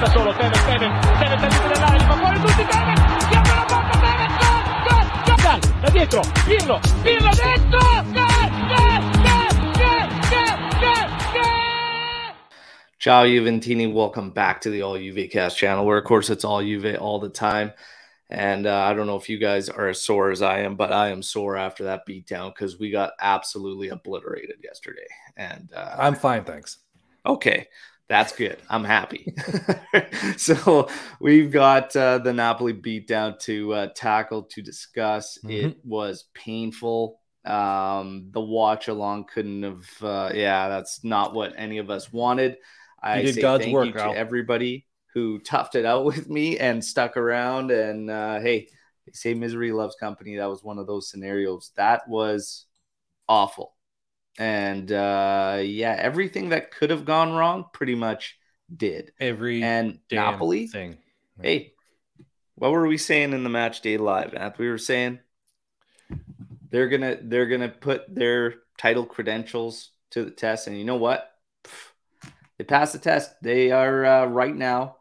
da solo Tevez, Tevez, Tevez al limite dell'area, fa fuori tutti, Tevez, si apre la porta, Tevez, gol, gol, gol, gol, da dietro, Pirlo, Pirlo dentro, gol, gol, gol, gol, gol, gol, gol. Ciao Juventini, welcome back to the All UV Cast channel, where of course it's all UV all the time. And uh, I don't know if you guys are as sore as I am, but I am sore after that beatdown because we got absolutely obliterated yesterday. And uh, I'm fine, thanks. okay, that's good. I'm happy. so we've got uh, the Napoli beatdown to uh, tackle to discuss. It was painful. Um, the watch along couldn't have. Uh, yeah, that's not what any of us wanted. I did say God's thank work, you to everybody who toughed it out with me and stuck around. And uh, hey, they say misery loves company. That was one of those scenarios. That was awful. And uh, yeah, everything that could have gone wrong pretty much did. Every And Napoli, thing. hey, what were we saying in the match day live? We were saying they're gonna they're gonna put their title credentials to the test, and you know what? They passed the test. They are uh, right now,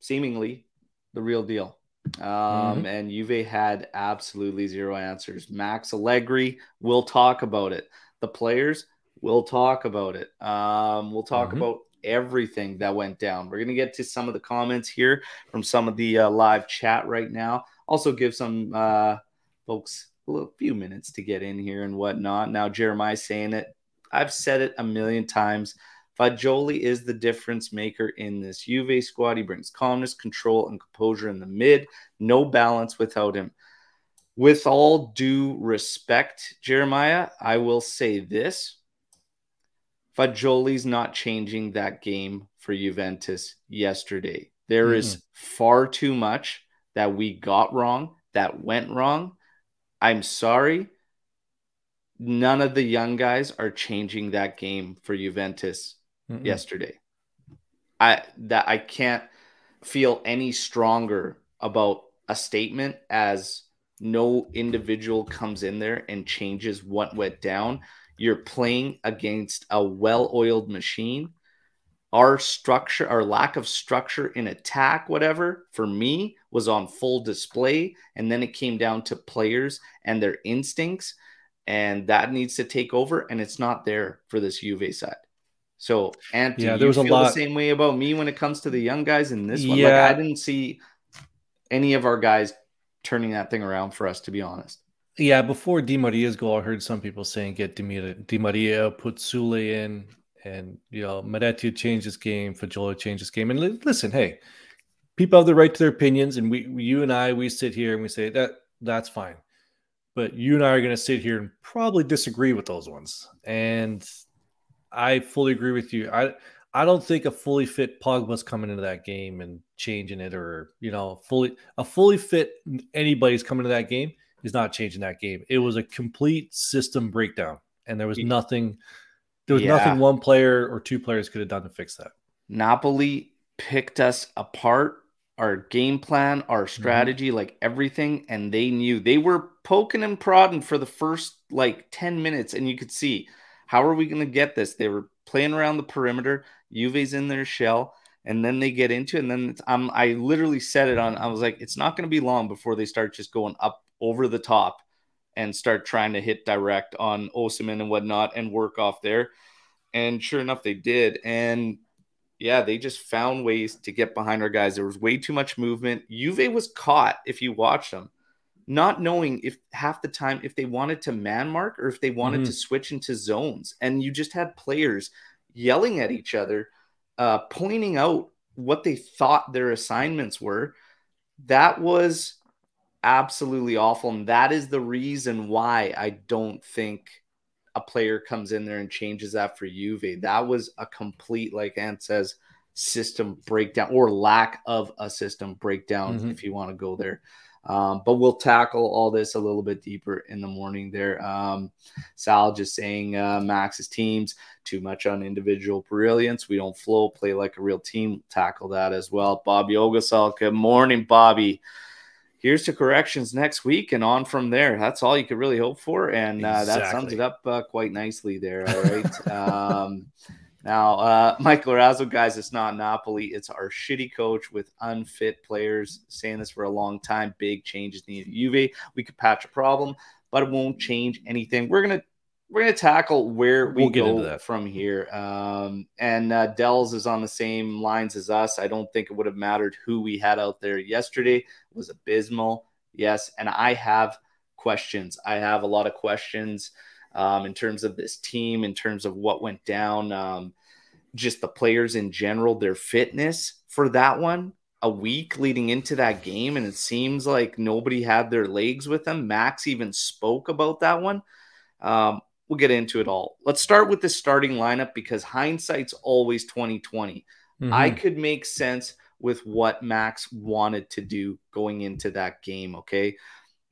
seemingly, the real deal. Um, And Juve had absolutely zero answers. Max Allegri will talk about it. The players will talk about it. Um, we'll talk Mhm. about everything that went down. We're going to get to some of the comments here from some of the uh, live chat right now. Also, give some uh, folks a little, few minutes to get in here and whatnot. Now, Jeremiah's saying it. I've said it a million times. Fagioli is the difference maker in this Juve squad. He brings calmness, control, and composure in the mid. No balance without him. With all due respect, Jeremiah, I will say this. Fagioli's not changing that game for Juventus yesterday. There is far too much that we got wrong, that went wrong. I'm sorry. None of the young guys are changing that game for Juventus Mm-mm. yesterday. I that I can't feel any stronger about a statement as no individual comes in there and changes what went down. You're playing against a well-oiled machine. Our structure, our lack of structure in attack, whatever, for me was on full display. And then it came down to players and their instincts, and that needs to take over. And it's not there for this Juve side. So, Anthony, Yeah, there was a feel lot- the same way about me when it comes to the young guys in this one. Yeah. Like, I didn't see any of our guys turning that thing around for us, to be honest. Yeah, before Di Maria's goal, I heard some people saying get Di Maria, Di Maria put Soulé in, and you know Miretti changed his game, Fagioli changed his game. And li- listen, hey, people have the right to their opinions, and we, you and I, we sit here and we say that that's fine. But you and I are going to sit here and probably disagree with those ones. And I fully agree with you. I I don't think a fully fit Pogba's coming into that game and changing it, or you know, fully a fully fit anybody's coming to that game is not changing that game. It was a complete system breakdown, and there was nothing. There was Yeah. nothing one player or two players could have done to fix that. Napoli picked us apart, our game plan, our mm-hmm. strategy, like everything, and they knew they were poking and prodding for the first like 10 minutes, and you could see how are we going to get this? They were playing around the perimeter, Juve's in their shell, and then they get into it, and then it's, I'm I literally said it on I was like, it's not going to be long before they start just going up over the top and start trying to hit direct on Osimhen and whatnot and work off there. And sure enough, they did. And yeah, they just found ways to get behind our guys. There was way too much movement. Juve was caught if you watch them, not knowing if half the time if they wanted to man mark or if they wanted Mhm. to switch into zones. And you just had players yelling at each other, uh, pointing out what they thought their assignments were. That was absolutely awful. And that is the reason why I don't think a player comes in there and changes that for Juve. That was a complete, like Ant says, system breakdown or lack of a system breakdown, Mhm. if you want to go there. Um, but we'll tackle all this a little bit deeper in the morning there. Um, Sal just saying uh, Max's teams too much on individual brilliance. We don't flow, play like a real team. Tackle that as well. Bobby Ogasal, good morning, Bobby. Here's to corrections next week and on from there. That's all you could really hope for. And uh, that sums it up uh, quite nicely there. All right. um, Now, uh, Mike Lorazzo, guys, it's not Napoli. It's our shitty coach with unfit players. Saying this for a long time. Big changes needed. Juve, we could patch a problem, but it won't change anything. We're gonna we're gonna tackle where we We'll get go that. from here. Um, and uh, Dells is on the same lines as us. I don't think it would have mattered who we had out there yesterday. It was abysmal. Yes, and I have questions. I have a lot of questions um, in terms of this team, in terms of what went down, um, just the players in general, their fitness for that one. A week leading into that game, and it seems like nobody had their legs with them. Max even spoke about that one. Um, we'll get into it all. Let's start with the starting lineup because hindsight's always 2020. I Mhm. could make sense with what Max wanted to do going into that game. Okay.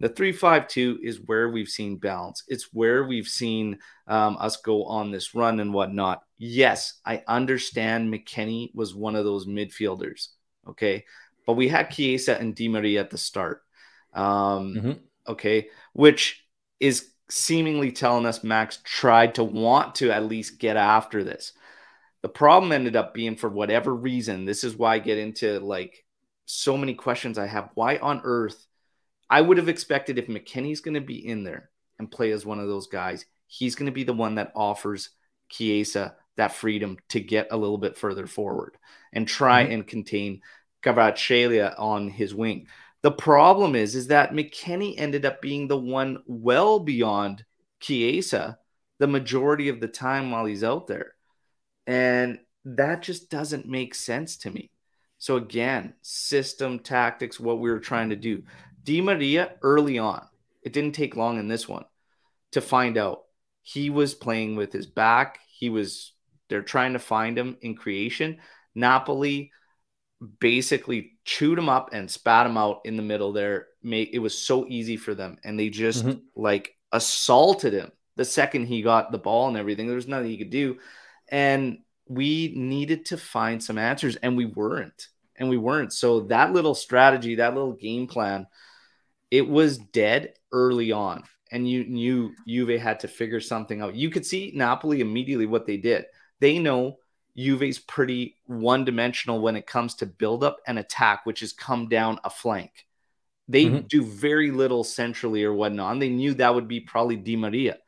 The 352 is where we've seen balance. It's where we've seen um, us go on this run and whatnot. Yes, I understand McKennie was one of those midfielders. Okay. But we had Chiesa and Di Maria at the start. Um, Mhm. Okay. Which is seemingly telling us Max tried to want to at least get after this. The problem ended up being for whatever reason. This is why I get into like so many questions I have. Why on earth? I would have expected if McKennie's going to be in there and play as one of those guys, he's going to be the one that offers Chiesa that freedom to get a little bit further forward and try mm-hmm. and contain Kvaratskhelia on his wing. The problem is, is that McKennie ended up being the one well beyond Chiesa the majority of the time while he's out there. And that just doesn't make sense to me. So again, system tactics, what we were trying to do. Di Maria early on, it didn't take long in this one to find out he was playing with his back. He was they're trying to find him in creation. Napoli basically chewed him up and spat him out in the middle there. It was so easy for them, and they just Mhm. like assaulted him the second he got the ball and everything. There was nothing he could do, and we needed to find some answers, and we weren't, and we weren't. So that little strategy, that little game plan, it was dead early on, and you knew Juve had to figure something out. You could see Napoli immediately what they did. They know Juve's pretty one dimensional when it comes to build up and attack, which is come down a flank. They Mhm. do very little centrally or whatnot. And they knew that would be probably Di Maria.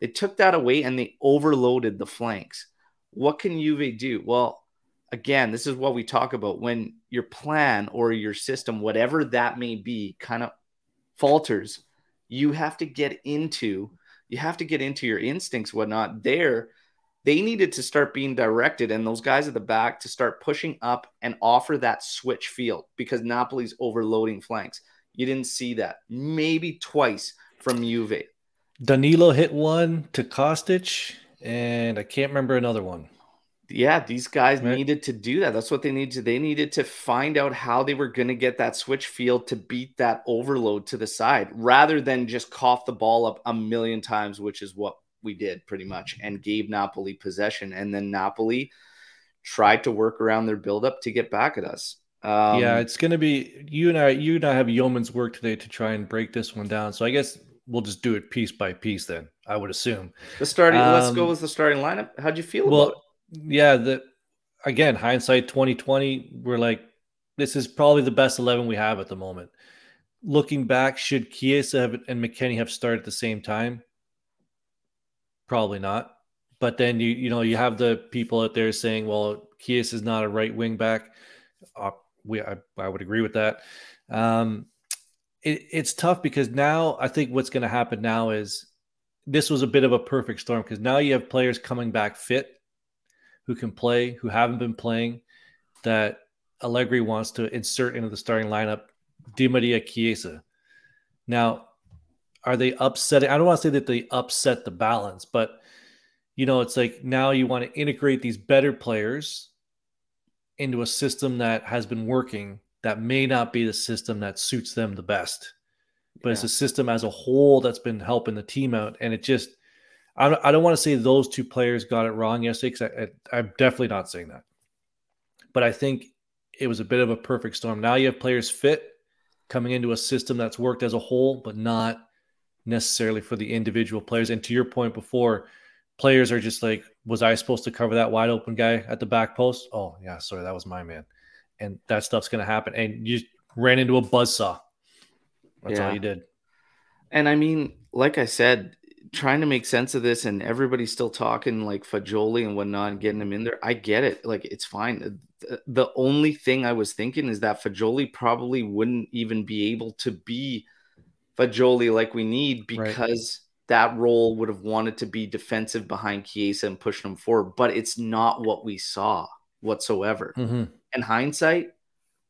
They took that away and they overloaded the flanks. What can Juve do? Well, again, this is what we talk about when your plan or your system, whatever that may be, kind of falters. You have to get into you have to get into your instincts, whatnot. There, they needed to start being directed, and those guys at the back to start pushing up and offer that switch field because Napoli's overloading flanks. You didn't see that maybe twice from Juve. Danilo hit one to Kostic, and I can't remember another one. Yeah, these guys Right. needed to do that. That's what they needed to. They needed to find out how they were going to get that switch field to beat that overload to the side rather than just cough the ball up a million times, which is what we did pretty much, and gave Napoli possession. And then Napoli tried to work around their buildup to get back at us. Um, yeah, it's going to be you and I. You and I have yeoman's work today to try and break this one down. So I guess we'll just do it piece by piece. Then I would assume. the starting. let's um, go with the starting lineup. How'd you feel about Well, it? Yeah. The again, hindsight twenty twenty. We're like, this is probably the best eleven we have at the moment. Looking back, should have, and McKennie have started at the same time? Probably not. But then you you know you have the people out there saying, well, Chiesa is not a right wing back. Uh, we I, I would agree with that. Um, it, it's tough because now I think what's going to happen now is this was a bit of a perfect storm because now you have players coming back fit who can play, who haven't been playing, that Allegri wants to insert into the starting lineup. Di Maria Chiesa. Now, are they upsetting? I don't want to say that they upset the balance, but you know, it's like now you want to integrate these better players into a system that has been working that may not be the system that suits them the best but it's a system as a whole that's been helping the team out and it just i don't, I don't want to say those two players got it wrong yesterday because I, I, i'm definitely not saying that but i think it was a bit of a perfect storm now you have players fit coming into a system that's worked as a whole but not necessarily for the individual players and to your point before players are just like, was I supposed to cover that wide open guy at the back post? Oh, yeah, sorry, that was my man. And that stuff's going to happen. And you ran into a buzz saw. That's Yeah. all you did. And I mean, like I said, trying to make sense of this and everybody's still talking like Fagioli and whatnot and getting him in there. I get it. Like it's fine. The, the only thing I was thinking is that Fagioli probably wouldn't even be able to be Fagioli like we need Right. because that role would have wanted to be defensive behind Chiesa and pushing him forward. But it's not what we saw whatsoever. hmm In hindsight,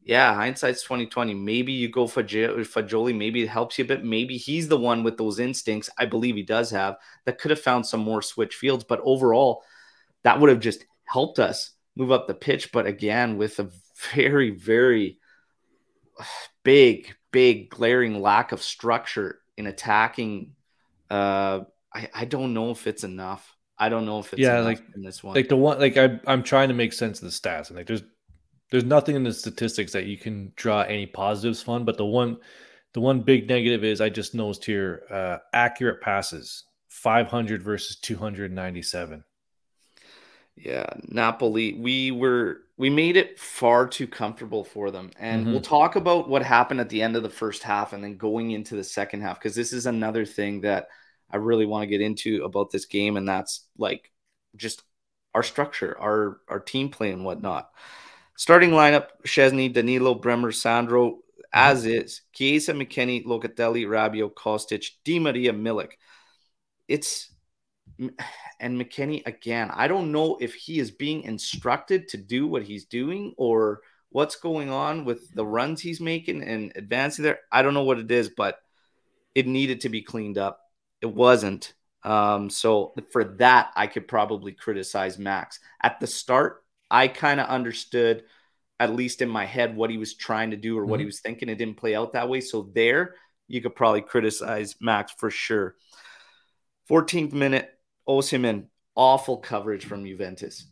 yeah, hindsight's twenty twenty. Maybe you go for Fagioli. Maybe it helps you a bit. Maybe he's the one with those instincts. I believe he does have that could have found some more switch fields. But overall, that would have just helped us move up the pitch. But again, with a very, very big, big glaring lack of structure in attacking, uh, I, I don't know if it's enough. I don't know if it's Yeah, enough like- in this one. Like the one, like I, I'm trying to make sense of the stats, and like there's, there's nothing in the statistics that you can draw any positives from. But the one, the one big negative is I just noticed here, uh, accurate passes, 500 versus 297. Yeah, Napoli. We were we made it far too comfortable for them. And Mhm. we'll talk about what happened at the end of the first half and then going into the second half because this is another thing that I really want to get into about this game and that's like just our structure, our our team play and whatnot. Starting lineup: Szczęsny, Danilo, Bremer, Sandro, as is. Chiesa, McKennie, Locatelli, Rabiot, Kostic, Di Maria, Milik. It's and McKennie again. I don't know if he is being instructed to do what he's doing or what's going on with the runs he's making and advancing there. I don't know what it is, but it needed to be cleaned up. It wasn't. Um, so for that, I could probably criticize Max. At the start, I kind of understood, at least in my head, what he was trying to do or what he was thinking. It didn't play out that way. So there, you could probably criticize Max for sure. 14th minute, Osimhen, awful coverage from Juventus.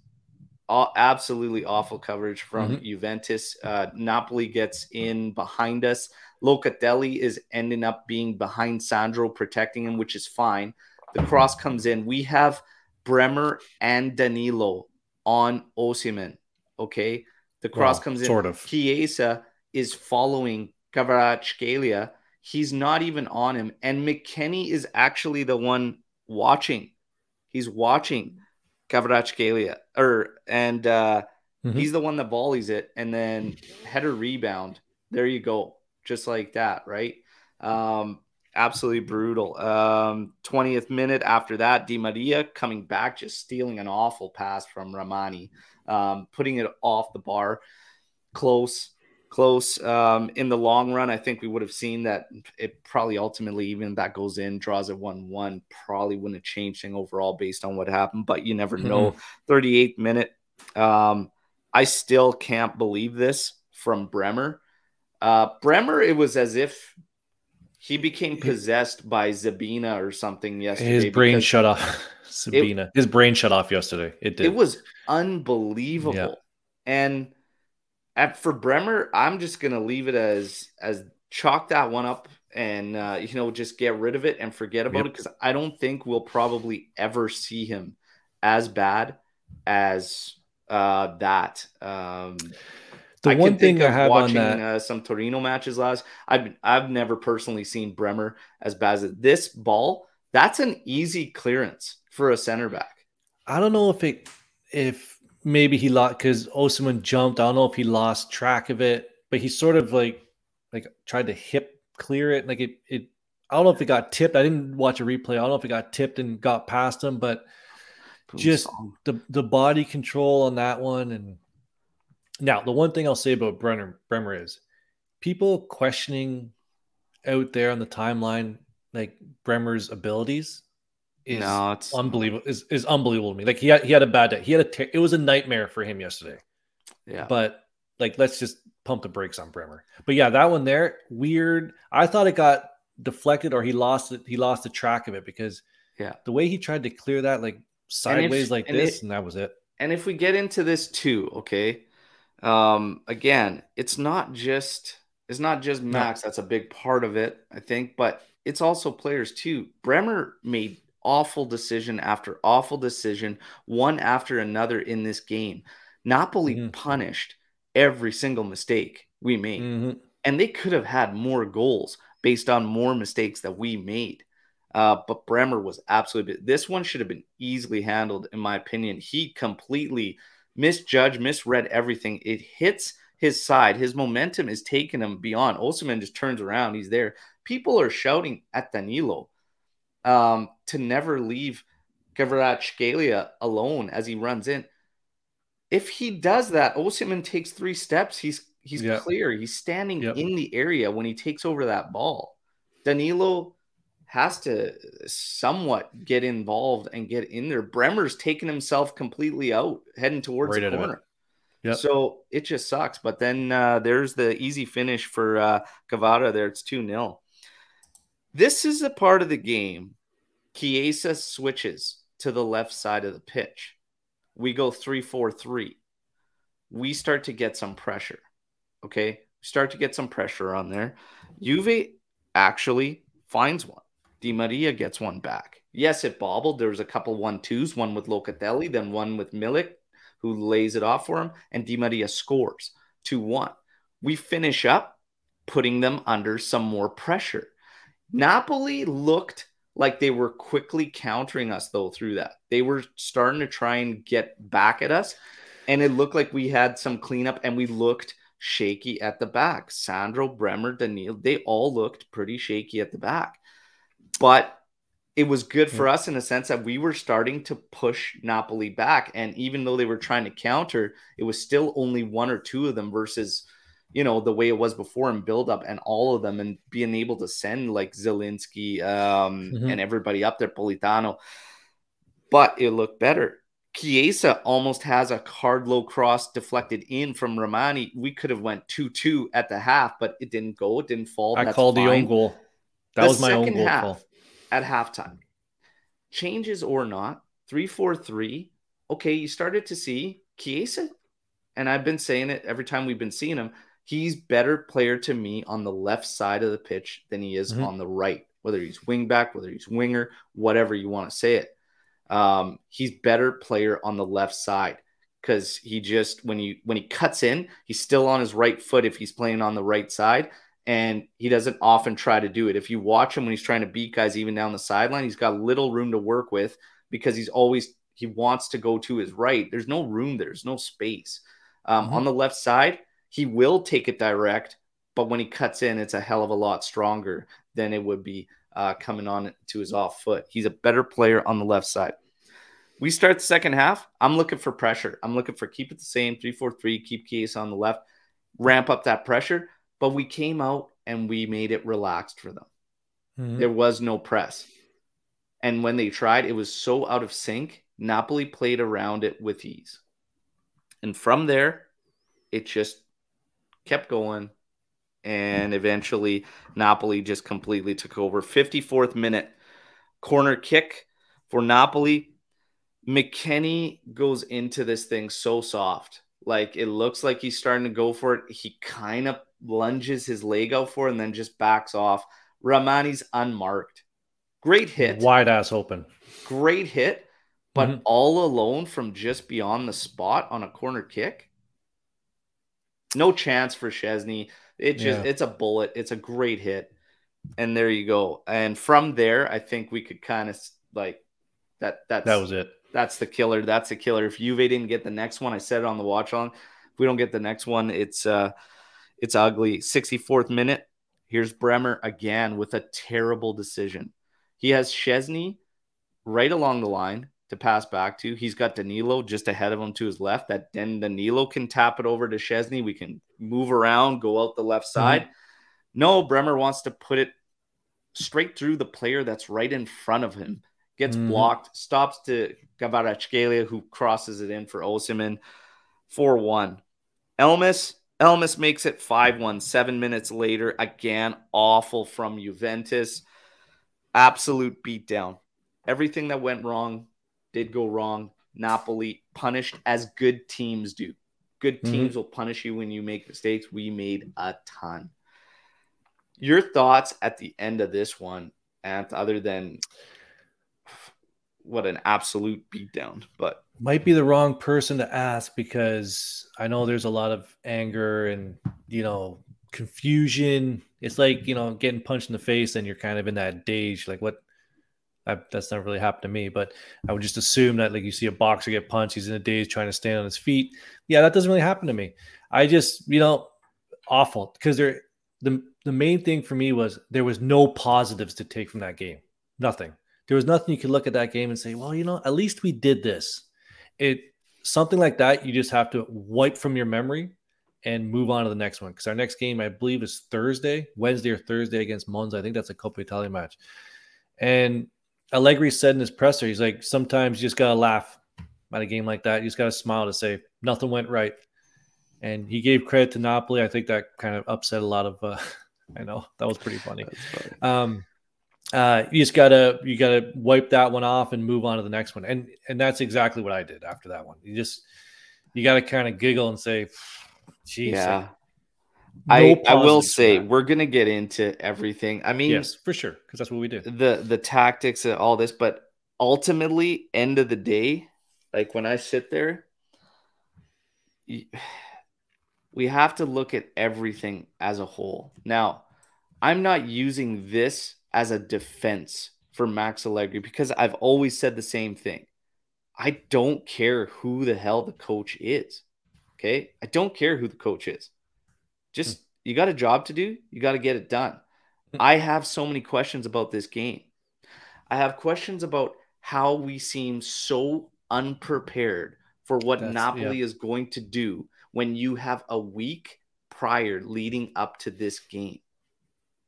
Aw- absolutely awful coverage from Juventus. Uh, Napoli gets in behind us. Locatelli is ending up being behind Sandro, protecting him, which is fine. The cross comes in. We have Bremer and Danilo on Osimhen. Okay. The cross Well, comes in. sort of. Chiesa is following Kvaratskhelia. He's not even on him. And McKennie is actually the one watching. He's watching Kvaratskhelia. Or and uh Mhm. he's the one that volleys it and then header rebound. There you go. Just like that, right? Um absolutely brutal. Um 20th minute after that, Di Maria coming back, just stealing an awful pass from Rrahmani, um, putting it off the bar. Close, close. Um, in the long run, I think we would have seen that it probably ultimately, even that goes in, draws at 1 1, probably wouldn't have changed thing overall based on what happened, but you never know. 38th minute. Um, I still can't believe this from Bremer. Uh, Bremer, it was as if he became possessed by Zabina or something yesterday. His brain shut off. Sabina. His brain shut off yesterday. It did. It was unbelievable. Yeah. And at, for Bremer, I'm just gonna leave it as as chalk that one up and uh, you know just get rid of it and forget about Yep. it because I don't think we'll probably ever see him as bad as uh, that. Um, the I one can thing I of have on watching that. uh, some Torino matches last. I've I've never personally seen Bremer as bad as it. this ball. That's an easy clearance for a center back. I don't know if it if maybe he lost because Osimhen jumped. I don't know if he lost track of it, but he sort of like like tried to hip clear it. Like it it I don't know if it got tipped. I didn't watch a replay. I don't know if it got tipped and got past him, but just the the body control on that one. And now the one thing I'll say about Brenner Bremer is people questioning out there on the timeline like Bremer's abilities is no, it's unbelievable is, is unbelievable to me. Like he had he had a bad day. He had a ter- it was a nightmare for him yesterday. yeah. But like let's just pump the brakes on Bremer. But yeah, that one there weird. I thought it got deflected or he lost it. He lost the track of it because Yeah. the way he tried to clear that like sideways like and this and that was it. and if we get into this too, okay. Um, again, it's not just it's not just Max. That's a big part of it, I think, but it's also players too. Bremer made awful decision after awful decision, one after another in this game. Napoli Mhm. punished every single mistake we made. Mhm. And they could have had more goals based on more mistakes that we made. Uh, but Bremer was absolutely. This one should have been easily handled, in my opinion. He completely misjudged, misread everything. It hits his side. His momentum is taking him beyond. Osimhen just turns around. He's there. People are shouting at Danilo um, to never leave Kvaratskhelia alone as he runs in. If he does that, Osimhen takes three steps. He's he's Yeah. clear. He's standing Yep. in the area when he takes over that ball. Danilo has to somewhat get involved and get in there. Bremer's taking himself completely out, heading towards Right the out of it. corner. Yep. So it just sucks. But then uh, there's the easy finish for uh, Kvara there. It's 2 0. This is a part of the game. Chiesa switches to the left side of the pitch. We go 3 4 3. We start to get some pressure. Okay. Start to get some pressure on there. Juve actually finds one. Di Maria gets one back. Yes, it bobbled. There was a couple one twos, one with Locatelli, then one with Milik, who lays it off for him, and Di Maria scores 2 1. We finish up putting them under some more pressure. Napoli looked like they were quickly countering us, though, through that. They were starting to try and get back at us, and it looked like we had some cleanup and we looked shaky at the back. Sandro, Bremer, Daniil, they all looked pretty shaky at the back. But it was good for us in the sense that we were starting to push Napoli back. And even though they were trying to counter, it was still only one or two of them versus, you know, the way it was before in build up and all of them and being able to send like Zielinski um, Mhm. and everybody up there, Politano. But it looked better. Chiesa almost has a hard low cross deflected in from Rrahmani. We could have went 2-2 at the half, but it didn't go. It didn't fall. I That's called the fine own goal. That The was my own second goal half, call. at halftime. Changes or not, 3 4 3. Okay, you started to see Chiesa, and I've been saying it every time we've been seeing him. He's better player to me on the left side of the pitch than he is Mhm. on the right, whether he's wing back, whether he's winger, whatever you want to say it. Um, he's better player on the left side because he just when you when he cuts in, he's still on his right foot if he's playing on the right side, and he doesn't often try to do it. If you watch him when he's trying to beat guys even down the sideline, he's got little room to work with because he's always he wants to go to his right. There's no room there. There's no space. Um, Mhm. On the left side, he will take it direct, but when he cuts in, it's a hell of a lot stronger than it would be uh, coming on to his off foot. He's a better player on the left side. We start the second half. I'm looking for pressure. I'm looking for keep it the same 3 4 3, keep Case on the left, ramp up that pressure. But we came out and we made it relaxed for them. Mhm. There was no press. And when they tried, it was so out of sync. Napoli played around it with ease. And from there, it just kept going. And eventually, Napoli just completely took over. 54th minute, corner kick for Napoli. McKennie goes into this thing so soft. Like it looks like he's starting to go for it. He kind of lunges his leg out for it and then just backs off. Rrahmani's unmarked. Great hit. Wide ass open. Great hit, but Mhm. all alone from just beyond the spot on a corner kick. No chance for Szczęsny. It just Yeah. it's a bullet. It's a great hit. And there you go. And from there, I think we could kind of like that that's That was it. That's the killer. That's the killer. If Juve didn't get the next one, I said it on the watch on. If we don't get the next one, it's uh it's ugly. 64th minute. Here's Bremer again with a terrible decision. He has Szczęsny right along the line to pass back to. He's got Danilo just ahead of him to his left. That then Danilo can tap it over to Szczęsny. We can move around, go out the left side. No, Bremer wants to put it straight through the player that's right in front of him. Gets Mhm. blocked, stops to Kvaratskhelia, who crosses it in for Osimhen. 4 1. Elmas, Elmas makes it 5 1. Seven minutes later, again, awful from Juventus. Absolute beatdown. Everything that went wrong did go wrong. Napoli punished as good teams do. Good Mhm. teams will punish you when you make mistakes. We made a ton. Your thoughts at the end of this one, and other than what an absolute beatdown. But might be the wrong person to ask because I know there's a lot of anger and you know confusion. It's like you know getting punched in the face and you're kind of in that daze. Like what? I, that's not really happened to me, but I would just assume that like you see a boxer get punched, he's in a daze trying to stand on his feet. Yeah, that doesn't really happen to me. I just you know awful because there the the main thing for me was there was no positives to take from that game. Nothing. There was nothing you could look at that game and say, well, you know, at least we did this. It something like that, you just have to wipe from your memory and move on to the next one. Because our next game, I believe, is Thursday, Wednesday or Thursday against Monza. I think that's a Coppa Italia match. And Allegri said in his presser, he's like, sometimes you just gotta laugh at a game like that. You just gotta smile to say nothing went right. And he gave credit to Napoli. I think that kind of upset a lot of. Uh, I know that was pretty funny. funny. Um, uh, you just gotta you gotta wipe that one off and move on to the next one, and and that's exactly what I did after that one. You just you gotta kind of giggle and say, "Geez." Yeah. No I, I will say we're gonna get into everything. I mean, yes, for sure, because that's what we do. The the tactics and all this, but ultimately, end of the day, like when I sit there, we have to look at everything as a whole. Now, I'm not using this as a defense for Max Allegri because I've always said the same thing. I don't care who the hell the coach is. Okay. I don't care who the coach is. Just, hmm. you got a job to do. You got to get it done. Hmm. I have so many questions about this game. I have questions about how we seem so unprepared for what That's, Napoli yeah. is going to do when you have a week prior leading up to this game.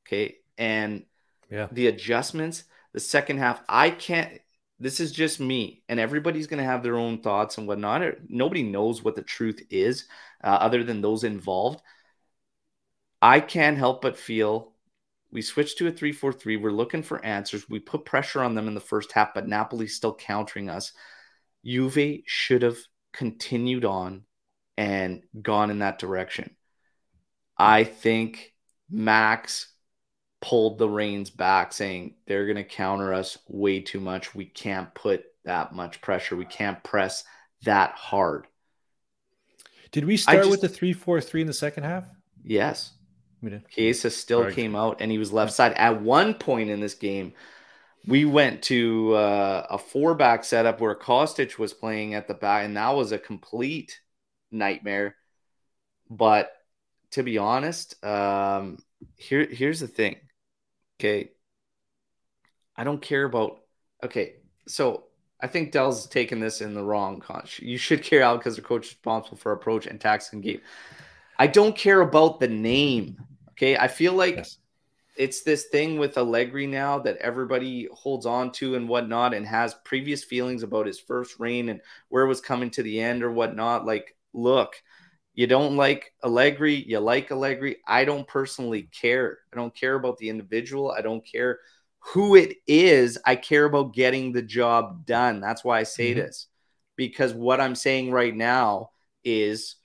Okay. And yeah. The adjustments, the second half, I can't. This is just me, and everybody's going to have their own thoughts and whatnot. Nobody knows what the truth is uh, other than those involved. I can't help but feel we switched to a 3 4 3. We're looking for answers. We put pressure on them in the first half, but Napoli's still countering us. Juve should have continued on and gone in that direction. I think Max pulled the reins back, saying they're going to counter us way too much. We can't put that much pressure. We can't press that hard. Did we start just, with the three four three in the second half? Yes. We did. Chiesa still right. came out and he was left side. At one point in this game, we went to uh, a four back setup where Kostic was playing at the back, and that was a complete nightmare. But to be honest, um, here here's the thing. Okay. I don't care about. Okay. So I think Dell's taking this in the wrong conch. You should care out because the coach is responsible for approach and tax and game. I don't care about the name. Okay. I feel like yes. it's this thing with Allegri now that everybody holds on to and whatnot and has previous feelings about his first reign and where it was coming to the end or whatnot. Like, look, you don't like Allegri, you like Allegri. I don't personally care. I don't care about the individual. I don't care who it is. I care about getting the job done. That's why I say mm-hmm. this. Because what I'm saying right now is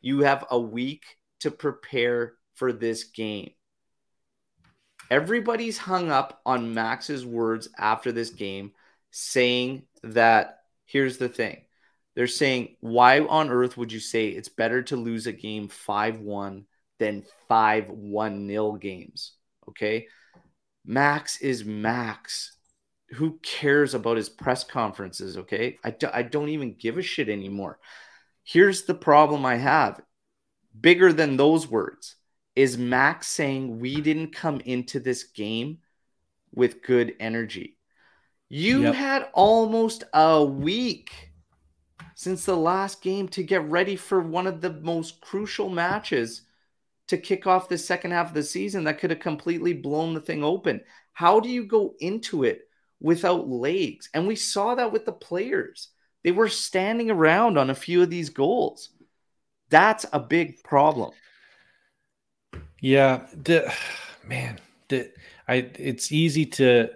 you have a week to prepare for this game. Everybody's hung up on Max's words after this game saying that here's the thing they're saying, why on earth would you say it's better to lose a game 5 1 than 5 1 nil games? Okay. Max is Max. Who cares about his press conferences? Okay. I, do, I don't even give a shit anymore. Here's the problem I have bigger than those words is Max saying we didn't come into this game with good energy. You yep. had almost a week since the last game to get ready for one of the most crucial matches to kick off the second half of the season that could have completely blown the thing open. How do you go into it without legs? And we saw that with the players. They were standing around on a few of these goals. That's a big problem. Yeah, the, man, the, I it's easy to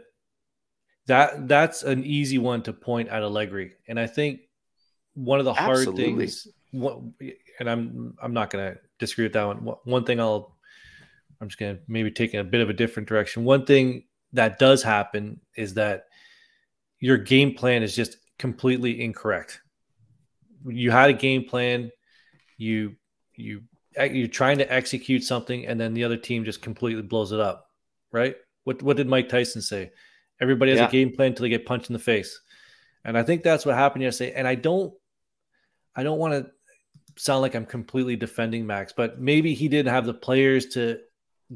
that that's an easy one to point at Allegri. And I think one of the hard Absolutely. things what, and i'm i'm not going to disagree with that one one thing i'll i'm just going to maybe take a bit of a different direction one thing that does happen is that your game plan is just completely incorrect. You had a game plan, you you eh, you're trying to execute something, and then the other team just completely blows it up, right? What what did Mike Tyson say? Everybody has yeah. a game plan until they get punched in the face, and I think that's what happened yesterday. And I don't, I don't want to sound like I'm completely defending Max, but maybe he didn't have the players to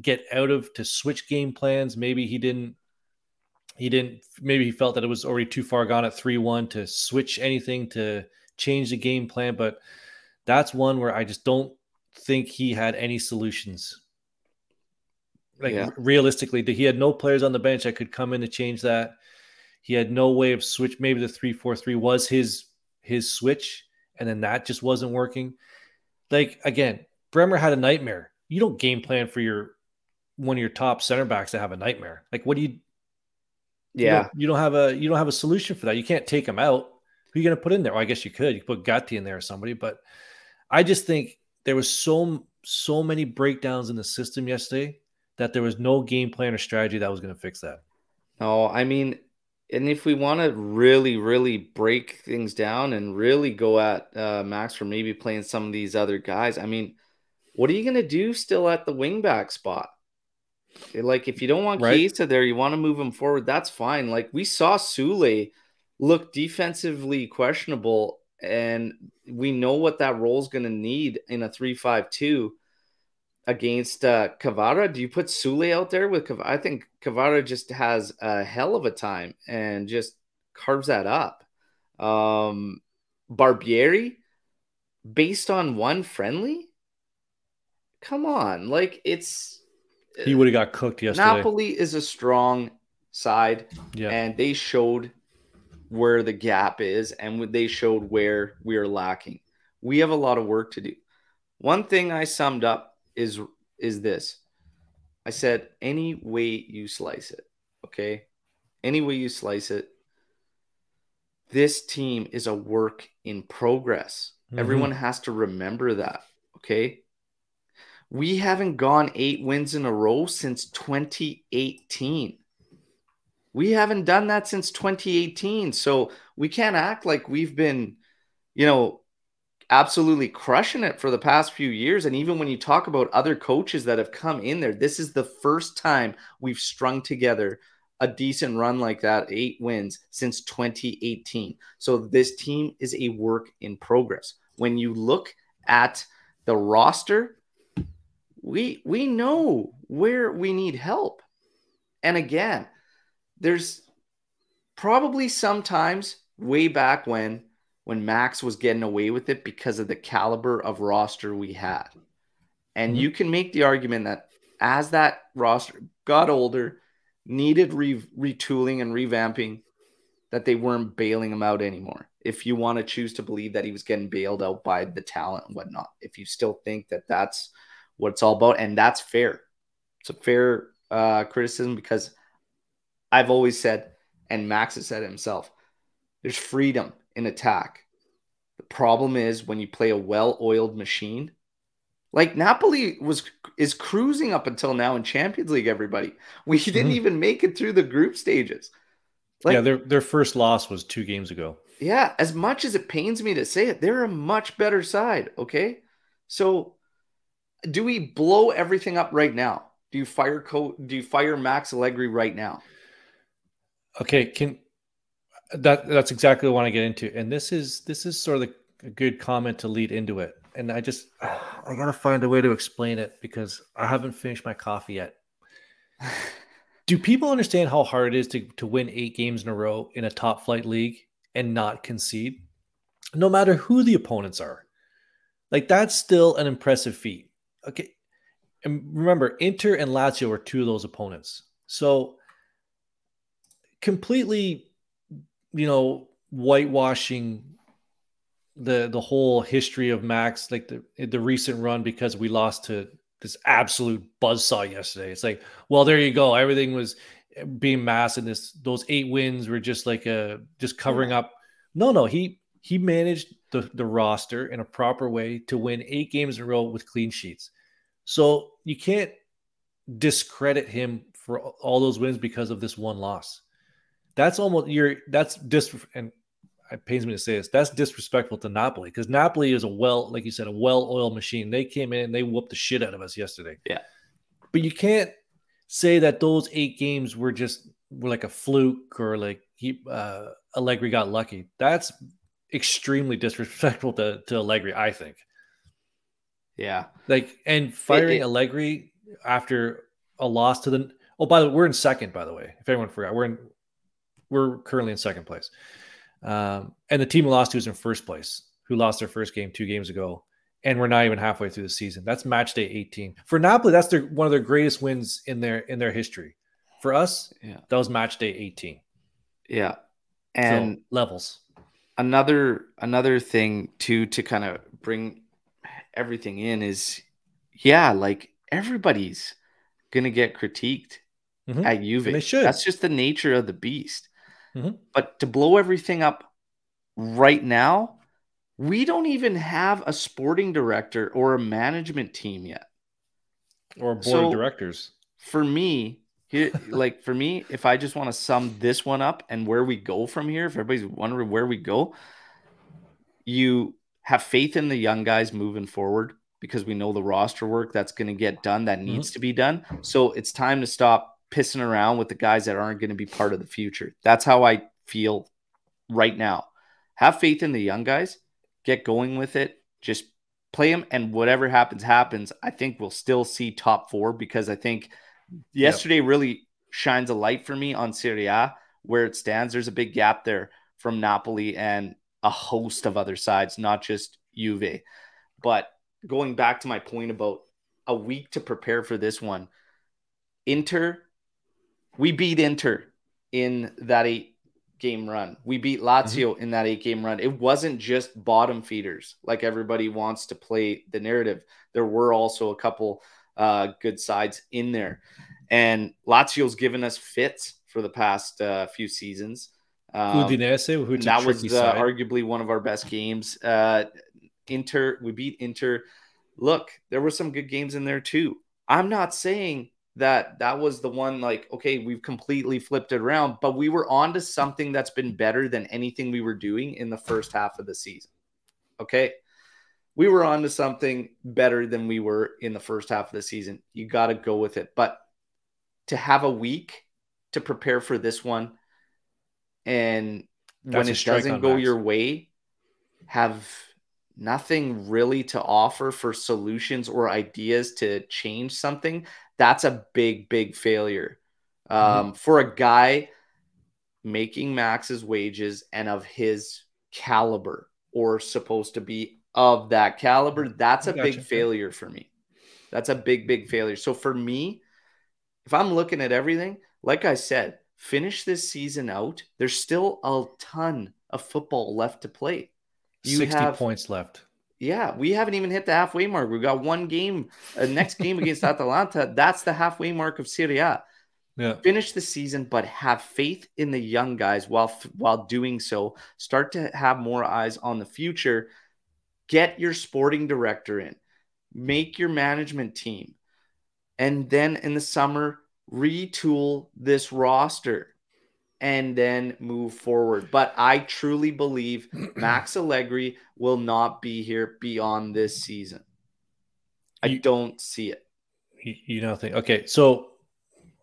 get out of to switch game plans. Maybe he didn't he didn't maybe he felt that it was already too far gone at 3-1 to switch anything to change the game plan, but that's one where I just don't think he had any solutions. Like yeah. realistically, he had no players on the bench that could come in to change that. He had no way of switch. Maybe the three four three was his his switch, and then that just wasn't working. Like again, Bremer had a nightmare. You don't game plan for your one of your top center backs to have a nightmare. Like, what do you? Yeah, you don't, you don't have a you don't have a solution for that. You can't take him out. Who are you going to put in there? Well, I guess you could. You could put Gatti in there or somebody, but I just think there was so so many breakdowns in the system yesterday that there was no game plan or strategy that was going to fix that. No, I mean, and if we want to really, really break things down and really go at uh, Max for maybe playing some of these other guys, I mean, what are you going to do still at the wingback spot? Like, if you don't want right. Chiesa there, you want to move him forward, that's fine. Like, we saw Soulé look defensively questionable, and we know what that role is going to need in a 3 5 2 against uh, Kvara. Do you put Soulé out there with Kvara? I think Kvara just has a hell of a time and just carves that up. Um, Barbieri, based on one friendly, come on, like it's he would have got cooked yesterday. Napoli is a strong side, yeah, and they showed where the gap is, and they showed where we are lacking. We have a lot of work to do. One thing I summed up is is this. I said any way you slice it, okay? Any way you slice it, this team is a work in progress. Mm-hmm. Everyone has to remember that, okay? We haven't gone eight wins in a row since 2018. We haven't done that since 2018. So we can't act like we've been, you know, absolutely crushing it for the past few years. And even when you talk about other coaches that have come in there, this is the first time we've strung together a decent run like that, eight wins since 2018. So this team is a work in progress. When you look at the roster, we we know where we need help. And again, there's probably sometimes way back when when Max was getting away with it because of the caliber of roster we had. And mm-hmm. you can make the argument that as that roster got older, needed re- retooling and revamping, that they weren't bailing him out anymore. If you want to choose to believe that he was getting bailed out by the talent and whatnot, if you still think that that's what it's all about. And that's fair. It's a fair uh, criticism because I've always said, and Max has said himself, there's freedom in attack. The problem is when you play a well-oiled machine, like Napoli was is cruising up until now in Champions League. Everybody, we didn't mm-hmm. even make it through the group stages. Like, yeah, their their first loss was two games ago. Yeah, as much as it pains me to say it, they're a much better side. Okay, so do we blow everything up right now? Do you fire co- do you fire Max Allegri right now? Okay, can that that's exactly what I want to get into. And this is this is sort of a good comment to lead into it. And I just I gotta find a way to explain it because I haven't finished my coffee yet. Do people understand how hard it is to, to win eight games in a row in a top flight league and not concede? No matter who the opponents are. Like that's still an impressive feat. Okay. And remember, Inter and Lazio are two of those opponents. So completely, you know, whitewashing the the whole history of Max, like the the recent run because we lost to this absolute buzzsaw yesterday. It's like, well, there you go. Everything was being mass and this those eight wins were just like a just covering up. No, no, he he managed the, the roster in a proper way to win eight games in a row with clean sheets. So you can't discredit him for all those wins because of this one loss. That's almost you're that's dis and it pains me to say this. That's disrespectful to Napoli because Napoli is a well, like you said, a well-oiled machine. They came in, and they whooped the shit out of us yesterday. Yeah, but you can't say that those eight games were just were like a fluke or like he uh, Allegri got lucky. That's extremely disrespectful to, to Allegri, I think. Yeah, like and firing it, Allegri after a loss to the. Oh, by the way, we're in second. By the way, if anyone forgot, we're in. We're currently in second place. Um, and the team we lost to is in first place, who lost their first game two games ago. And we're not even halfway through the season. That's match day 18. For Napoli, that's their one of their greatest wins in their in their history. For us, yeah. that was match day 18. Yeah. And so, levels. Another another thing too to kind of bring everything in is yeah, like everybody's gonna get critiqued mm-hmm. at Juve. And they should. That's just the nature of the beast. Mm-hmm. But to blow everything up right now, we don't even have a sporting director or a management team yet. Or a board So- of directors. For me, here, like for me, if I just want to sum this one up and where we go from here, if everybody's wondering where we go, you have faith in the young guys moving forward because we know the roster work that's going to get done that needs to be done. So it's time to stop pissing around with the guys that aren't going to be part of the future. That's how I feel right now. Have faith in the young guys, get going with it, just play them, and whatever happens, happens. I think we'll still see top four because I think yesterday really shines a light for me on Serie A where it stands. There's a big gap there from Napoli and a host of other sides, not just Juve. But going back to my point about a week to prepare for this one, Inter, we beat Inter in that eight game run. We beat Lazio in that eight game run. It wasn't just bottom feeders like everybody wants to play the narrative. There were also a couple uh, good sides in there. And Lazio's given us fits for the past uh, few seasons. Um, Udinese, a that was uh, arguably one of our best games. Uh, Inter, we beat Inter. Look, there were some good games in there too. I'm not saying that that was the one like okay, we've completely flipped it around, but we were on to something that's been better than anything we were doing in the first half of the season. Okay, we were on to something better than we were in the first half of the season. You got to go with it, but to have a week to prepare for this one and That's when it doesn't on go Max. your way have nothing really to offer for solutions or ideas to change something that's a big big failure. Um, for a guy making max's wages and of his caliber or supposed to be of that caliber that's a big failure for me. That's a big big failure. So for me if I'm looking at everything, like I said, finish this season out. There's still a ton of football left to play. You 60 have, points left. yeah, we haven't even hit the halfway mark. We've got one game, uh, next game against Atalanta. That's the halfway mark of Serie A. Yeah. Finish the season, but have faith in the young guys while while doing so. Start to have more eyes on the future. Get your sporting director in, make your management team, and then in the summer retool this roster and then move forward. But I truly believe Max Allegri will not be here beyond this season. I You- don't see it. You, know, think okay. So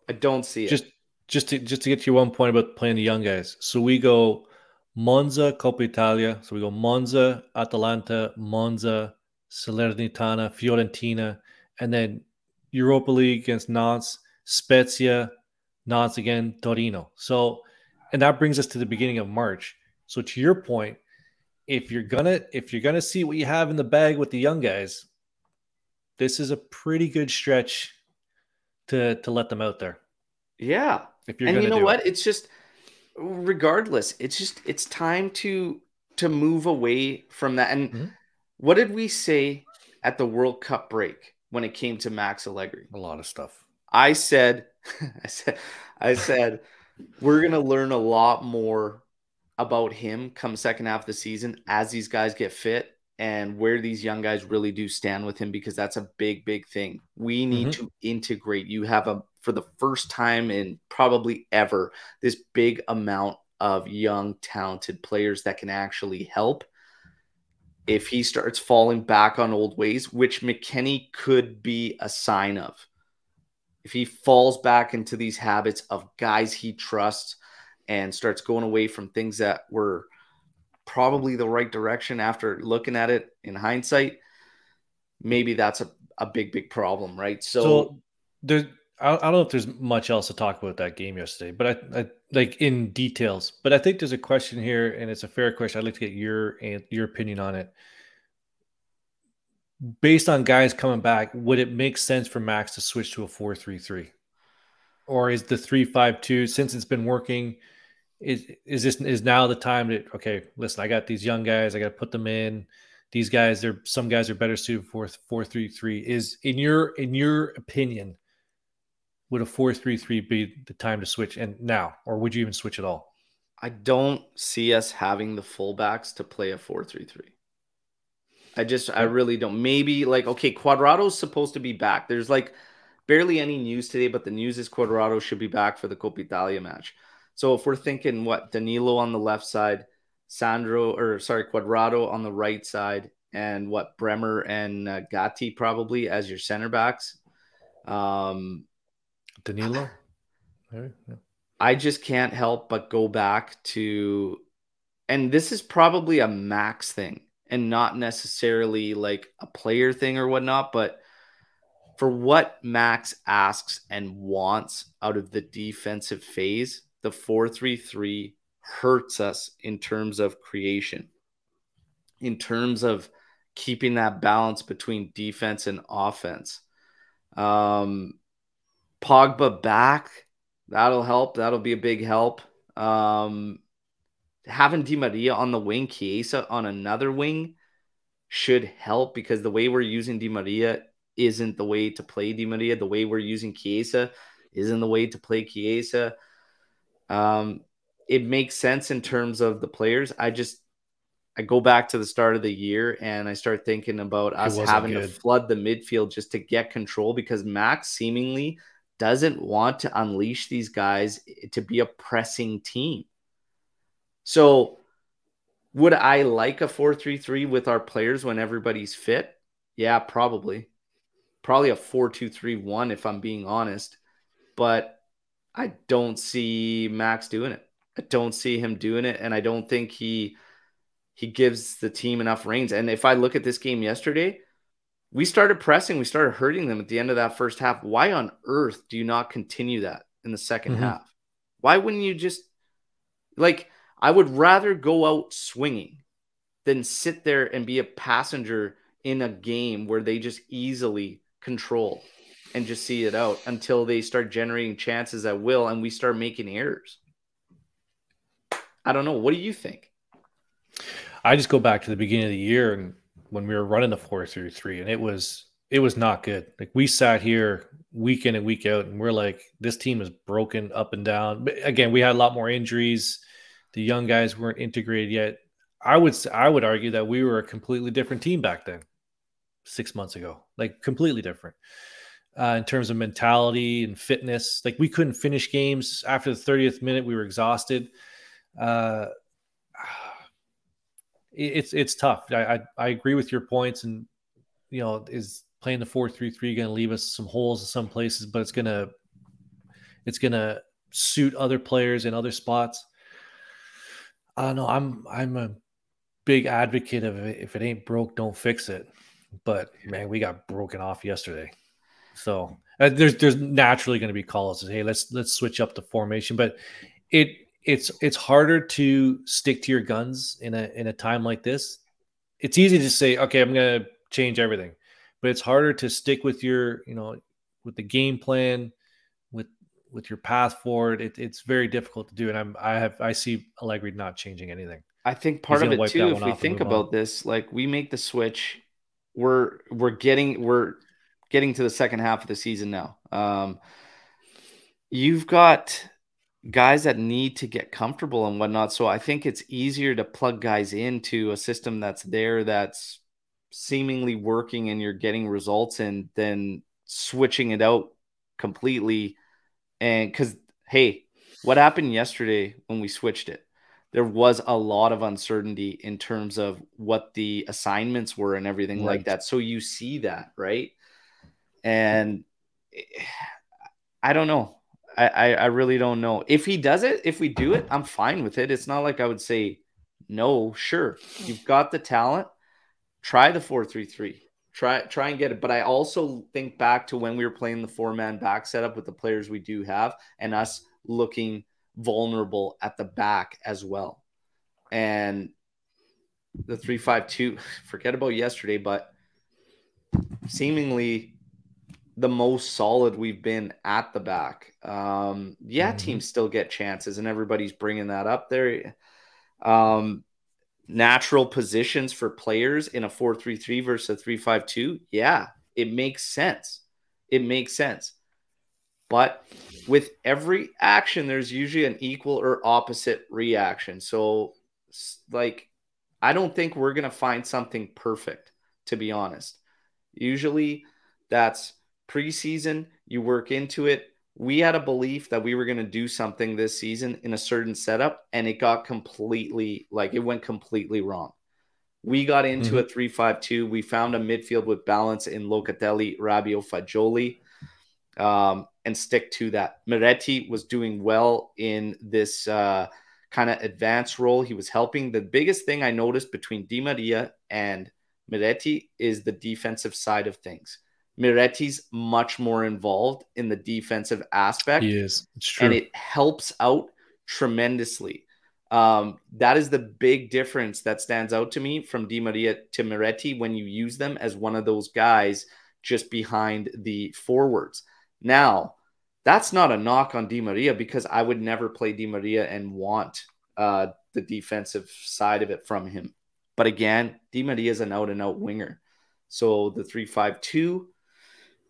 I don't see it. just just to just to get to your one point about playing the young guys. So we go Monza, Coppa Italia. So we go Monza, Atalanta, Monza, Salernitana, Fiorentina, and then Europa League against Nantes, Spezia, Nantes again, Torino. So, and that brings us to the beginning of March. So to your point, if you're gonna if you're gonna see what you have in the bag with the young guys, this is a pretty good stretch to to let them out there. yeah. If you're and you know what? it. It's just regardless, it's just it's time to to move away from that. And Mhm. what did we say at the World Cup break when it came to Max Allegri? a lot of stuff. I said, I said, I said, we're gonna learn a lot more about him come second half of the season as these guys get fit and where these young guys really do stand with him because that's a big, big thing. We need Mhm. to integrate. You have a for the first time in probably ever this big amount of young, talented players that can actually help. If he starts falling back on old ways, which McKennie could be a sign of, if he falls back into these habits of guys he trusts and starts going away from things that were probably the right direction after looking at it in hindsight, maybe that's a, a big, big problem, right? So, so there, I, don't know if there's much else to talk about that game yesterday, but I, I, like in details. But I think there's a question here, and it's a fair question. I'd like to get your your opinion on it. Based on guys coming back, would it make sense for Max to switch to a four-three-three, or is the three-five-two since it's been working? Is is this is now the time to okay? Listen, I got these young guys. I got to put them in. These guys, they're some guys are better suited for four-three-three. Is in your in your opinion? would a 4-3-3 be the time to switch and now or would you even switch at all i don't see us having the fullbacks to play a 4-3-3 i just i really don't maybe like okay Cuadrado's supposed to be back. There's like barely any news today but the news is Cuadrado should be back for the Coppa Italia match. So if we're thinking what danilo on the left side sandro or sorry Cuadrado on the right side and what bremer and uh, gatti probably as your center backs um Danilo. I just can't help but go back to, and this is probably a max thing and not necessarily like a player thing or whatnot, but for what Max asks and wants out of the defensive phase, the 4 3 3 hurts us in terms of creation, in terms of keeping that balance between defense and offense. Um, Pogba back, that'll help. That'll be a big help. Um, having Di Maria on the wing, Chiesa on another wing should help because the way we're using Di Maria isn't the way to play Di Maria. The way we're using Chiesa isn't the way to play Chiesa. Um, it makes sense in terms of the players. I just I go back to the start of the year and I start thinking about us having good. to flood the midfield just to get control because Max seemingly doesn't want to unleash these guys to be a pressing team. So, would I like a 4 3 3 with our players when everybody's fit? Yeah, probably. Probably a 4 2 3 1 if I'm being honest. But I don't see Max doing it. I don't see him doing it. And I don't think he he gives the team enough reins. And if I look at this game yesterday, we started pressing, we started hurting them at the end of that first half. Why on earth do you not continue that in the 2nd mm-hmm. half? Why wouldn't you just like I would rather go out swinging than sit there and be a passenger in a game where they just easily control and just see it out until they start generating chances at will and we start making errors. I don't know. What do you think? I just go back to the beginning of the year and when we were running the four through three, and it was it was not good. Like we sat here week in and week out, and we're like, this team is broken up and down. But again, we had a lot more injuries. The young guys weren't integrated yet. I would I would argue that we were a completely different team back then, six months ago, like completely different uh, in terms of mentality and fitness. Like we couldn't finish games after the 30th minute. We were exhausted. Uh, it's it's tough. I, I, I agree with your points, and you know, is playing the four three three going to leave us some holes in some places, but it's gonna it's gonna suit other players in other spots. I know. I'm I'm a big advocate of it. If it ain't broke, don't fix it. But man, we got broken off yesterday. So uh, there's there's naturally going to be calls. Hey, let's let's switch up the formation. But it it's it's harder to stick to your guns in a in a time like this. It's easy to say, okay, I'm going to change everything, but it's harder to stick with your, you know, with the game plan, with your path forward. It, it's very difficult to do, and I'm I have I see Allegri not changing anything. I think part of it too, if we think about on. this, like we make the switch, we're we're getting we're getting to the second half of the season now. Um, you've got guys that need to get comfortable and whatnot. So I think it's easier to plug guys into a system that's there that's seemingly working and you're getting results and then switching it out completely And because, hey, what happened yesterday when we switched it? There was a lot of uncertainty in terms of what the assignments were and everything Right. like that. So you see that, right? And I don't know. I, I, I really don't know. If he does it, if we do it, I'm fine with it. It's not like I would say no, sure. You've got the talent. Try the 4-3-3. Try try and get it. But I also think back to when we were playing the four-man back setup with the players we do have and us looking vulnerable at the back as well. And the 3-5-2, forget about yesterday, but seemingly the most solid we've been at the back. Um, yeah, Mhm. teams still get chances, and everybody's bringing that up there. Um, natural positions for players in a 4-3-3 versus a 3-5-2. Yeah, it makes sense. It makes sense. But with every action, there's usually an equal or opposite reaction. So, like, I don't think we're going to find something perfect, to be honest. Usually, that's preseason, you work into it. We had a belief that we were going to do something this season in a certain setup, and it got completely like it went completely wrong. We got into a 3 5 2. We found a midfield with balance in Locatelli, Rabiot, Fagioli, um, and stick to that. Miretti was doing well in this uh, kind of advanced role. He was helping. The biggest thing I noticed between Di Maria and Miretti is the defensive side of things. Miretti's much more involved in the defensive aspect He is. It's true. and it helps out tremendously. Um, that is the big difference that stands out to me from Di Maria to Miretti when you use them as one of those guys just behind the forwards. Now, that's not a knock on Di Maria because I would never play Di Maria and want uh, the defensive side of it from him. But again, Di Maria is an out and out winger. So the 352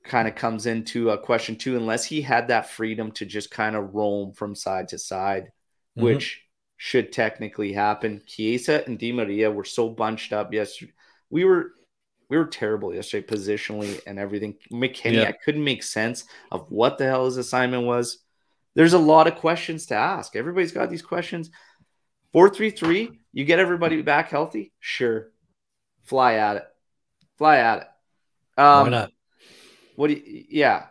kind of comes into a question too, unless he had that freedom to just kind of roam from side to side, Mhm. which should technically happen. Chiesa and Di Maria were so bunched up yesterday. We were we were terrible yesterday positionally and everything. McKennie, Yeah. I couldn't make sense of what the hell his assignment was. There's a lot of questions to ask. Everybody's got these questions. Four three three. You get everybody back healthy. Sure, fly at it. Fly at it. Um, Why not? What do you, yeah,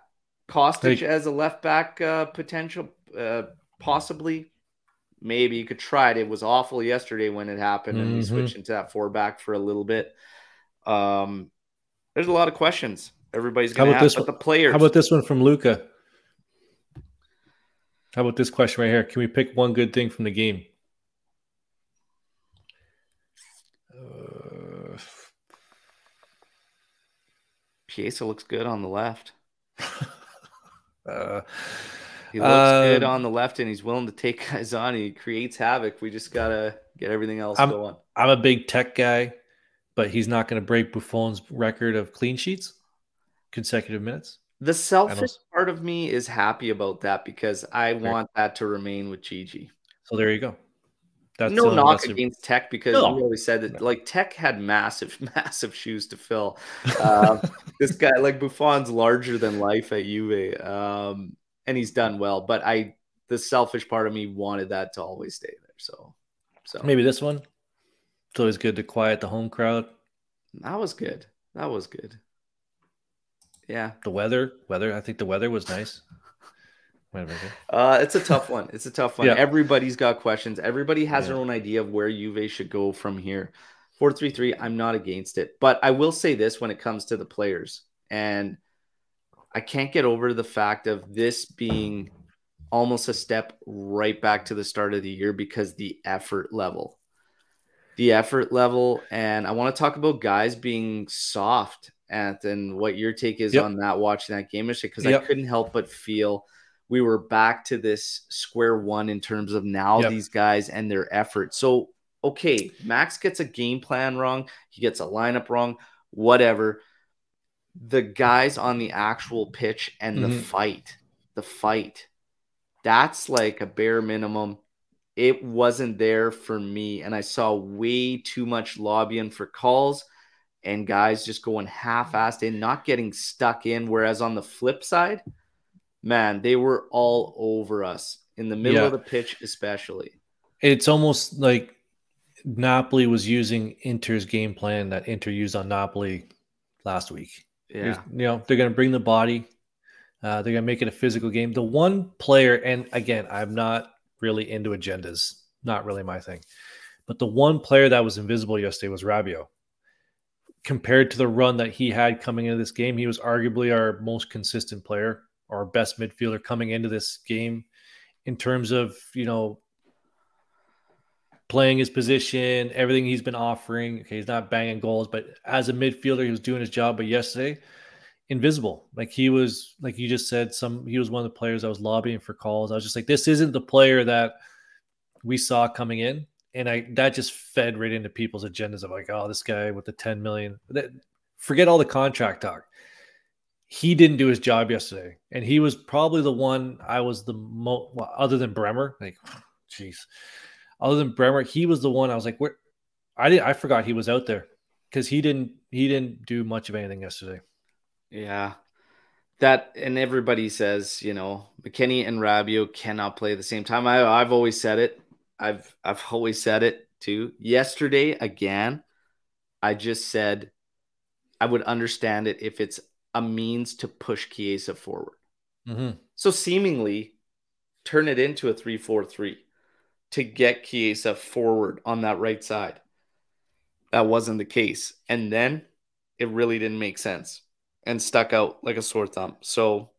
Kostic Hey. as a left back uh, potential, uh, possibly. Maybe you could try it. It was awful yesterday when it happened, and we Mhm. switched into that four back for a little bit. Um, there's a lot of questions everybody's going to this but the players. How about this one from Luca? How about this question right here? Can we pick one good thing from the game? Chiesa looks good on the left. uh, He looks good Um, on the left, and he's willing to take guys on. He creates havoc. We just gotta get everything else I'm- going. I'm a big Tek guy, but he's not going to break Buffon's record of clean sheets, consecutive minutes. The selfish part of me is happy about that because I want that to remain with Gigi. So there you go. That's no knock that's against Tek because No. we always said that like Tek had massive, massive shoes to fill. Um, this guy, like Buffon's larger than life at Juve, um, and he's done well. But I, the selfish part of me wanted that to always stay there. So, so Maybe this one. It's always good to quiet the home crowd. that was good. That was good. Yeah, The weather, weather. I think the weather was nice. Wait a minute. uh, it's a tough one. It's a tough one. Yeah. Everybody's got questions. Everybody has their own idea of where Juve should go from here. Four three three. I'm not against it, but I will say this when it comes to the players, and I can't get over the fact of this being almost a step right back to the start of the year because the effort level, the effort level, and I want to talk about guys being soft. And and what your take is Yep. on that watching that game because I couldn't help but feel we were back to this square one in terms of now Yep. these guys and their effort. So, okay, Max gets a game plan wrong, he gets a lineup wrong, whatever. The guys on the actual pitch and the Mhm. fight, the fight, that's like a bare minimum. It wasn't there for me. And I saw way too much lobbying for calls and guys just going half assed in, not getting stuck in. Whereas on the flip side, man, they were all over us in the middle Yeah. of the pitch, especially. It's almost like Napoli was using Inter's game plan that Inter used on Napoli last week. There's- Yeah. You know, they're going to bring the body. Uh, they're going to make it a physical game. The one player, and again, I'm not really into agendas, not really my thing. But the one player that was invisible yesterday was Rabiot. Compared to the run that he had coming into this game, he was arguably our most consistent player, our best midfielder coming into this game in terms of, you know, playing his position, everything he's been offering. Okay, he's not banging goals, but as a midfielder, he was doing his job. But yesterday, invisible. Like he was, like you just said, some he was one of the players I was lobbying for calls. I was just like, this isn't the player that we saw coming in. And I that just fed right into people's agendas of like, oh, this guy with the 10 million. That, forget all the contract talk. He didn't do his job yesterday. And he was probably the one I was the most well, other than Bremer. Like, jeez. Other than Bremer, he was the one I was like, where I did I forgot he was out there because he didn't he didn't do much of anything yesterday. Yeah. That and everybody says, you know, McKennie and Rabiot cannot play at the same time. I I've always said it. I've I've always said it too. Yesterday again, I just said I would understand it if it's a means to push Chiesa forward. Mm-hmm. So seemingly turn it into a 3-4-3 to get Chiesa forward on that right side. That wasn't the case. And then it really didn't make sense and stuck out like a sore thumb. So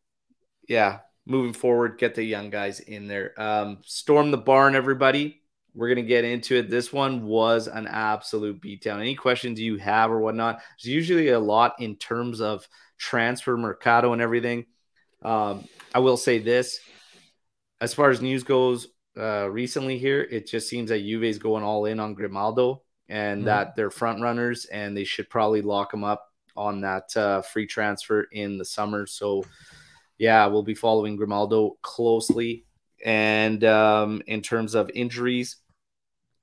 yeah, moving forward, get the young guys in there. Um, storm the barn, everybody. We're gonna get into it. This one was an absolute beatdown. Any questions you have or whatnot? There's usually a lot in terms of transfer mercado and everything. Um, I will say this: as far as news goes, uh, recently here, it just seems that Juve is going all in on Grimaldo and Mhm. that they're front runners, and they should probably lock him up on that uh, free transfer in the summer. So, yeah, we'll be following Grimaldo closely. And um, in terms of injuries,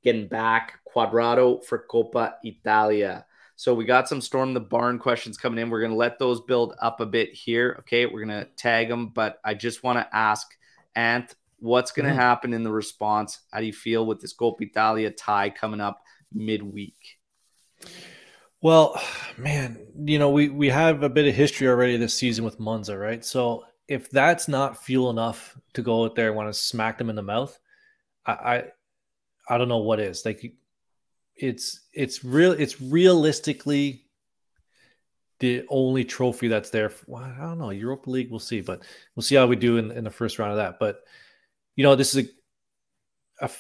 getting back Cuadrado for Coppa Italia. So we got some storm the barn questions coming in. We're going to let those build up a bit here. Okay, we're going to tag them, but I just want to ask Ant, what's going to Mhm. happen in the response? How do you feel with this Coppa Italia tie coming up midweek? Well, man, you know, we we have a bit of history already this season with Monza, right? So if that's not fuel enough to go out there and want to smack them in the mouth, I I, I don't know what is. Like it's it's real it's realistically the only trophy that's there. For, well, I don't know. Europa League, we'll see, but we'll see how we do in, in the first round of that. But you know, this is a, a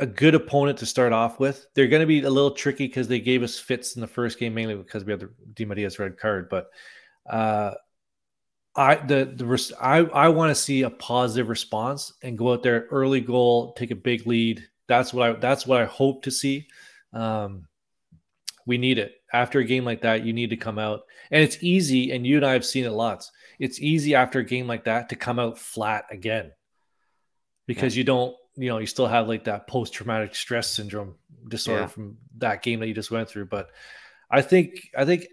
a good opponent to start off with. They're going to be a little tricky because they gave us fits in the first game mainly because we had the Di Maria's red card. But uh, I the the I I want to see a positive response and go out there early goal, take a big lead. That's what I that's what I hope to see. Um, we need it after a game like that. You need to come out, and it's easy. And you and I have seen it lots. It's easy after a game like that to come out flat again because you don't you know you still have like that post traumatic stress syndrome disorder Yeah. from that game that you just went through but i think i think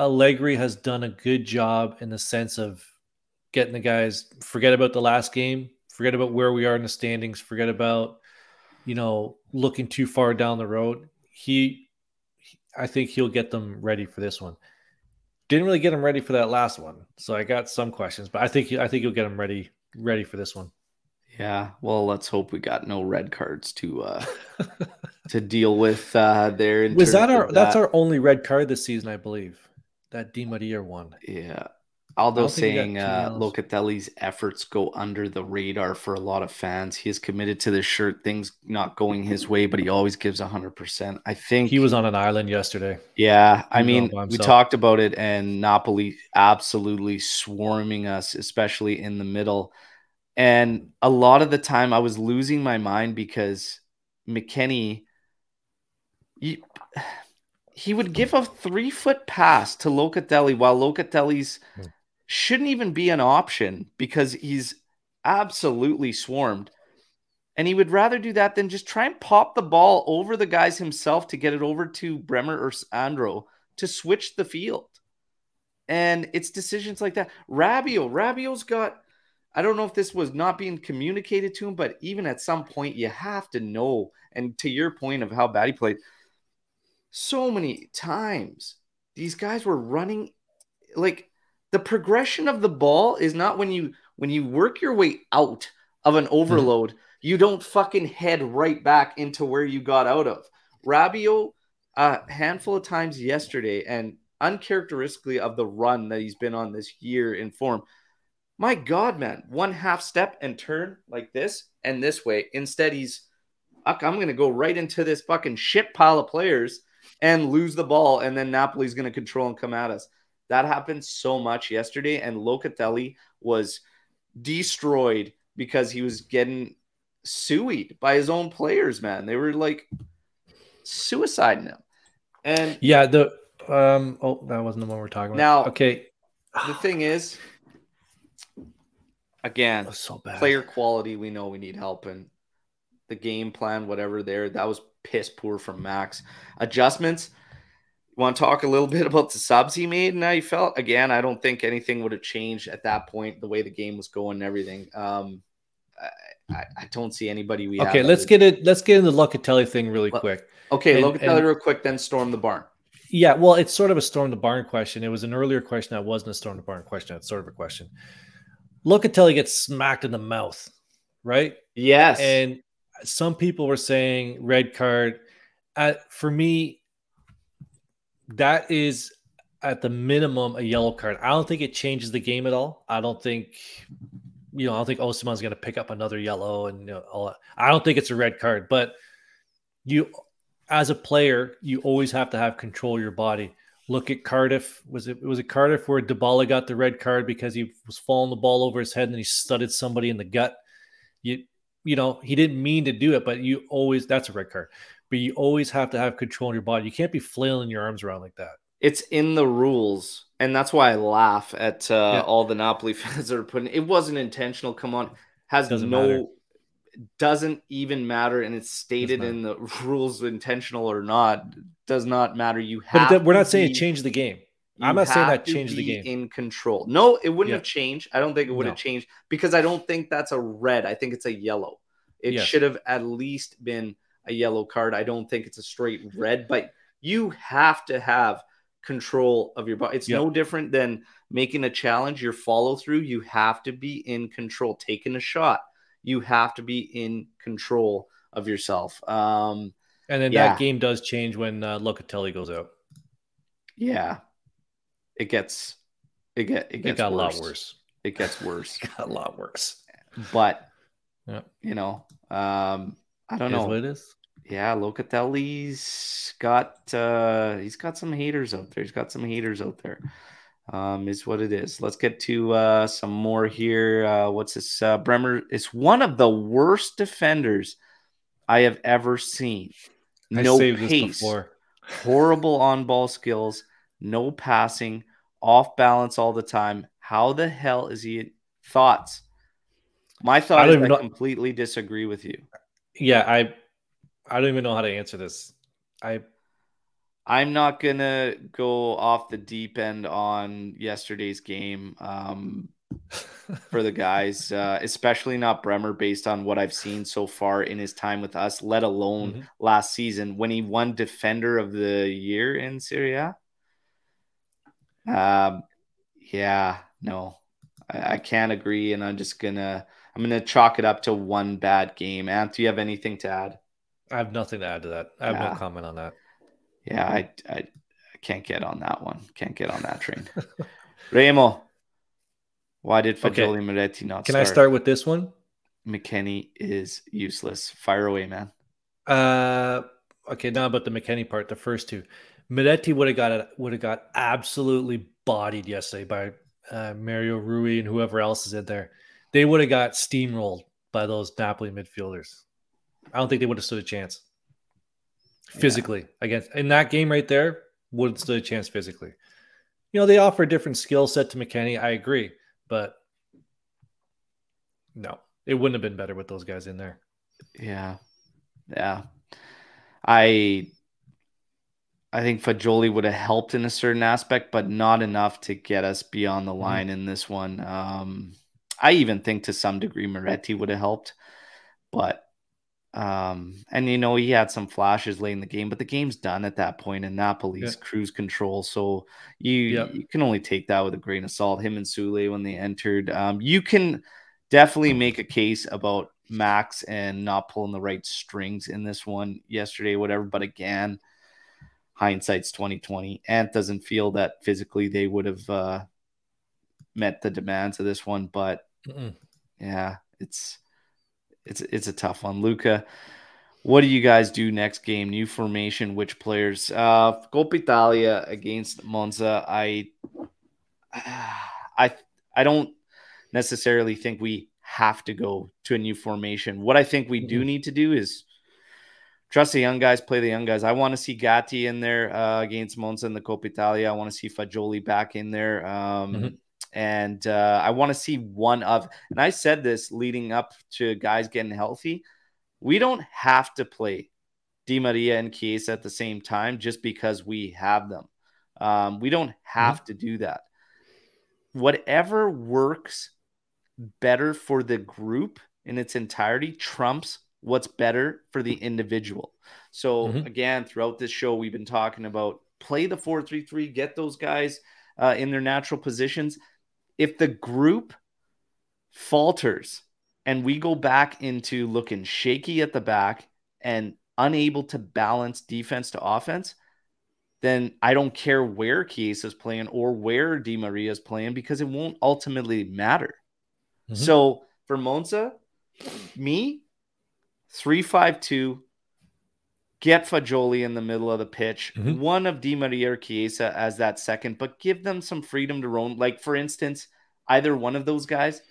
allegri has done a good job in the sense of getting the guys forget about the last game forget about where we are in the standings forget about you know looking too far down the road he i think he'll get them ready for this one didn't really get him ready for that last one so i got some questions but i think i think he'll get him ready ready for this one Yeah, well, let's hope we got no red cards to uh to deal with uh there. in Was that our? of That's our only red card this season, I believe. That Di Maria one. Yeah. Aldo don't think we got saying uh. Locatelli's efforts go under the radar for a lot of fans. He is committed to this shirt, things not going his way, but he always gives 100%. I think He was on an island yesterday. Yeah, I mean, we talked about it, and Napoli absolutely swarming us, especially in the middle. And a lot of the time, I was losing my mind because McKennie, he, he would give a three foot pass to Locatelli while Locatelli's Hmm. shouldn't even be an option because he's absolutely swarmed. And he would rather do that than just try and pop the ball over the guys himself to get it over to Bremer or Andro to switch the field. And it's decisions like that. Rabiot, Rabiot's got I don't know if this was not being communicated to him, but even at some point, you have to know. And to your point of how bad he played, so many times these guys were running like the progression of the ball is not when you when you work your way out of an overload, mm-hmm. you don't fucking head right back into where you got out of. Rabiot, a handful of times yesterday, and uncharacteristically of the run that he's been on this year in form my God, man, one half step and turn like this and this way. Instead, he's, I'm going to go right into this fucking shit pile of players and lose the ball. And then Napoli's going to control and come at us. That happened so much yesterday. And Locatelli was destroyed because he was getting sued by his own players, man. They were like suiciding him. And yeah, the, um, oh, that wasn't the one we're talking about. Now, okay. The thing is, again, so player quality, we know we need help and the game plan, whatever there, that was piss poor from Max. Adjustments. You want to talk a little bit about the subs he made and how you felt? Again, I don't think anything would have changed at that point, the way the game was going and everything. Um, I, I don't see anybody we okay. let's get it. Let's get into the Locatelli thing really quick. Okay, and, Locatelli and, real quick, then storm the barn. Yeah, well, it's sort of a storm the barn question. It was an earlier question that wasn't a storm the barn question. It's sort of a question. Locatelli gets smacked in the mouth, right? Yes. And some people were saying red card. At, for me, that is at the minimum a yellow card. I don't think it changes the game at all. I don't think, you know, I don't think Osimhen's going to pick up another yellow and you know, all that. I don't think it's a red card, but you, as a player, you always have to have control of your body. Look at Cardiff. Was it was it Cardiff where Dybala got the red card because he was falling the ball over his head and he studded somebody in the gut? You you know he didn't mean to do it, but you always that's a red card. But you always have to have control in your body. You can't be flailing your arms around like that. It's in the rules, and that's why I laugh at uh, yeah. all the Napoli fans that are putting. It wasn't intentional. Come on, has Doesn't no matter doesn't even matter and it's stated in the rules intentional or not does not matter you have but we're not saying be, it changed the game i'm not saying that changed the game in control no it wouldn't yeah. have changed i don't think it would no. have changed because i don't think that's a red i think it's a yellow it yes. should have at least been a yellow card i don't think it's a straight red but you have to have control of your body it's yep. no different than making a challenge your follow through you have to be in control taking a shot you have to be in control of yourself. Um, and then yeah. that game does change when uh, Locatelli goes out. Yeah, it gets it get it gets it got worse. a lot worse. It gets worse. it got a lot worse. But yeah. you know, um, I don't know what it is. Yeah, Locatelli's got uh, he's got some haters out there. He's got some haters out there um, is what it is. Let's get to uh, some more here. Uh, what's this? Uh, Bremer is one of the worst defenders I have ever seen. No pace, horrible on ball skills, no passing, off balance all the time. How the hell is he? Thoughts? My thought I is I know. completely disagree with you. Yeah, I I don't even know how to answer this. I I'm not gonna go off the deep end on yesterday's game um, for the guys, uh, especially not Bremer, based on what I've seen so far in his time with us, let alone mm-hmm. last season when he won Defender of the Year in Serie A. Um, yeah, no, I, I can't agree, and I'm just gonna I'm gonna chalk it up to one bad game. Ant, do you have anything to add? I have nothing to add to that. I have yeah. no comment on that yeah, I, I, I can't get on that one. Can't get on that train. Remo, why did Fagioli okay. Miretti not Can start? I start with this one? McKennie is useless. Fire away, man. Uh, okay, now about the McKennie part, the first two. Miretti would have got would have got absolutely bodied yesterday by uh, Mario Rui and whoever else is in there. They would have got steamrolled by those Napoli midfielders. I don't think they would have stood a chance physically yeah. against in that game right there would stood a chance physically. You know, they offer a different skill set to McKennie. I agree, but no, it wouldn't have been better with those guys in there. Yeah. Yeah. I I think Fagioli would have helped in a certain aspect, but not enough to get us beyond the line mm-hmm. in this one. Um, I even think to some degree Miretti would have helped, but um, and you know he had some flashes late in the game, but the game's done at that point, and Napoli's yeah. cruise control. So you yep. you can only take that with a grain of salt. Him and Soulé when they entered, um, you can definitely make a case about Max and not pulling the right strings in this one yesterday, whatever. But again, hindsight's 2020. Ant doesn't feel that physically they would have uh, met the demands of this one, but Mm-mm. yeah, it's it's it's a tough one. Luca, what do you guys do next game? New formation, which players? Uh Coppa Italia against Monza. I I I don't necessarily think we have to go to a new formation. What I think we do need to do is trust the young guys, play the young guys. I want to see Gatti in there uh, against Monza in the Coppa Italia. I want to see Fagioli back in there. Um, mm-hmm. And uh, I want to see one of, and I said this leading up to guys getting healthy. We don't have to play Di Maria and Chiesa at the same time just because we have them. Um, we don't have mm-hmm. to do that. Whatever works better for the group in its entirety trumps what's better for the individual. So mm-hmm. again, throughout this show, we've been talking about play the four three three, get those guys uh, in their natural positions. If the group falters and we go back into looking shaky at the back and unable to balance defense to offense, then I don't care where Chiesa is playing or where Di Maria is playing because it won't ultimately matter. Mm-hmm. So for Monza, me, three five two. Get Fagioli in the middle of the pitch. Mm-hmm. One of Di Maria or Chiesa as that second, but give them some freedom to roam. Like for instance, either one of those guys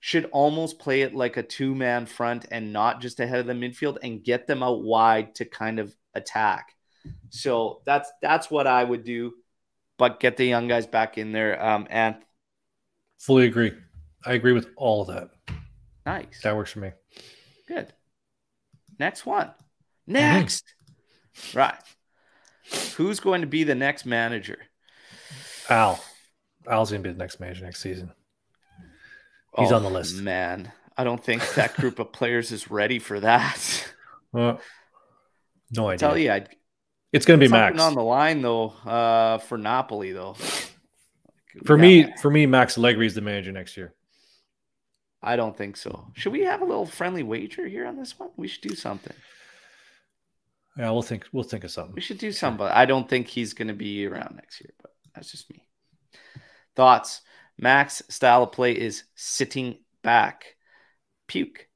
should almost play it like a two man front and not just ahead of the midfield and get them out wide to kind of attack. So that's that's what I would do, but get the young guys back in there. Um, and fully agree. I agree with all of that. Nice. That works for me. Good. Next one. Next. Mm-hmm. Right. Who's going to be the next manager? Al. Al's going to be the next manager next season. He's oh, on the list. Man, I don't think that group of players is ready for that. Well, no idea. I tell you, I'd, it's going to be Max on the line though. Uh, for Napoli though. For yeah. me, for me, Max Allegri is the manager next year. I don't think so. Should we have a little friendly wager here on this one? We should do something. Yeah, we'll think. We'll think of something. We should do something. But I don't think he's going to be around next year. But that's just me. Thoughts? Max style of play is sitting back. Puke.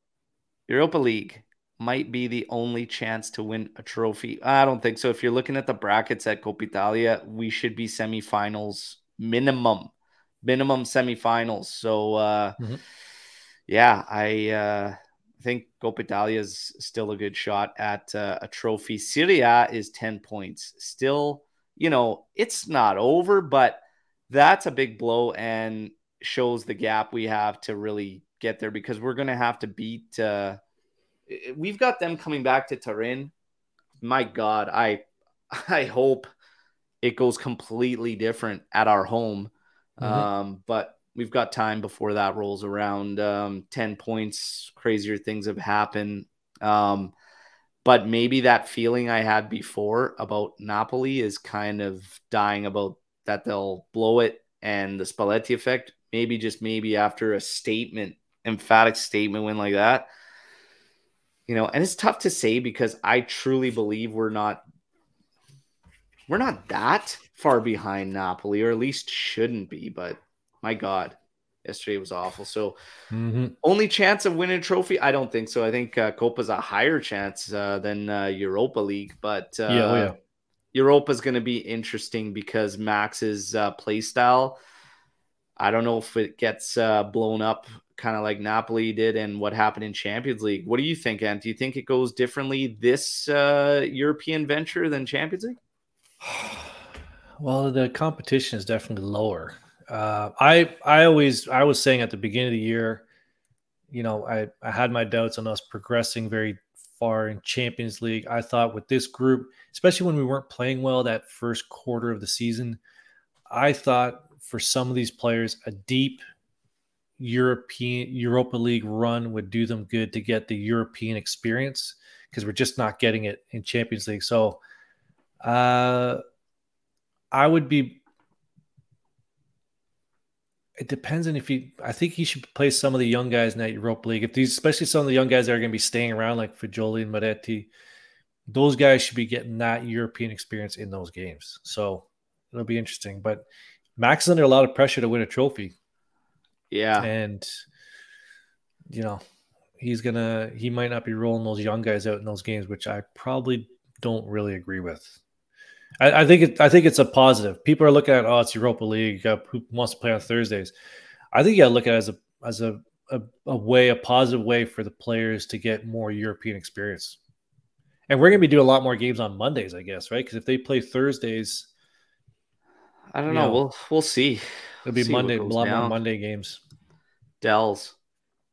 Europa League might be the only chance to win a trophy. I don't think so. If you're looking at the brackets at Coppa Italia, we should be semifinals minimum, minimum semifinals. So. uh mm-hmm yeah, I uh, think Coppa Italia is still a good shot at uh, a trophy. Serie A is 10 points. Still, you know, it's not over, but that's a big blow and shows the gap we have to really get there because we're going to have to beat. Uh, we've got them coming back to Turin. My God, I I hope it goes completely different at our home. Mm-hmm. Um, but we've got time before that rolls around. Um, 10 points, crazier things have happened. Um, but maybe that feeling I had before about Napoli is kind of dying about that they'll blow it and the Spalletti effect. Maybe just maybe after a statement, emphatic statement win like that. You know, and it's tough to say because I truly believe we're not we're not that far behind Napoli, or at least shouldn't be, but my God, yesterday was awful. So, mm-hmm. only chance of winning a trophy? I don't think so. I think uh, Coppa's a higher chance uh, than uh, Europa League, but uh, yeah, oh, yeah. Europa is going to be interesting because Max's uh, play style. I don't know if it gets uh, blown up kind of like Napoli did and what happened in Champions League. What do you think, Ant? Do you think it goes differently this uh, European venture than Champions League? Well, the competition is definitely lower. Uh, I I always I was saying at the beginning of the year, you know, I I had my doubts on us progressing very far in Champions League. I thought with this group, especially when we weren't playing well that first quarter of the season, I thought for some of these players, a deep European Europa League run would do them good to get the European experience because we're just not getting it in Champions League. So uh, I would be. It depends on if he. I think he should play some of the young guys in that Europa League. If these, especially some of the young guys that are going to be staying around, like Fagioli and Miretti, those guys should be getting that European experience in those games. So it'll be interesting. But Max is under a lot of pressure to win a trophy. Yeah. And, you know, he's going to, he might not be rolling those young guys out in those games, which I probably don't really agree with. I, I think it, I think it's a positive. People are looking at, oh, it's Europa League. Uh, who wants to play on Thursdays? I think you got to look at it as a, as a, a, a way, a positive way for the players to get more European experience. And we're going to be doing a lot more games on Mondays, I guess, right? Because if they play Thursdays, I don't know. know. We'll we'll see. It'll be see Monday, a lot more Monday games. Dells.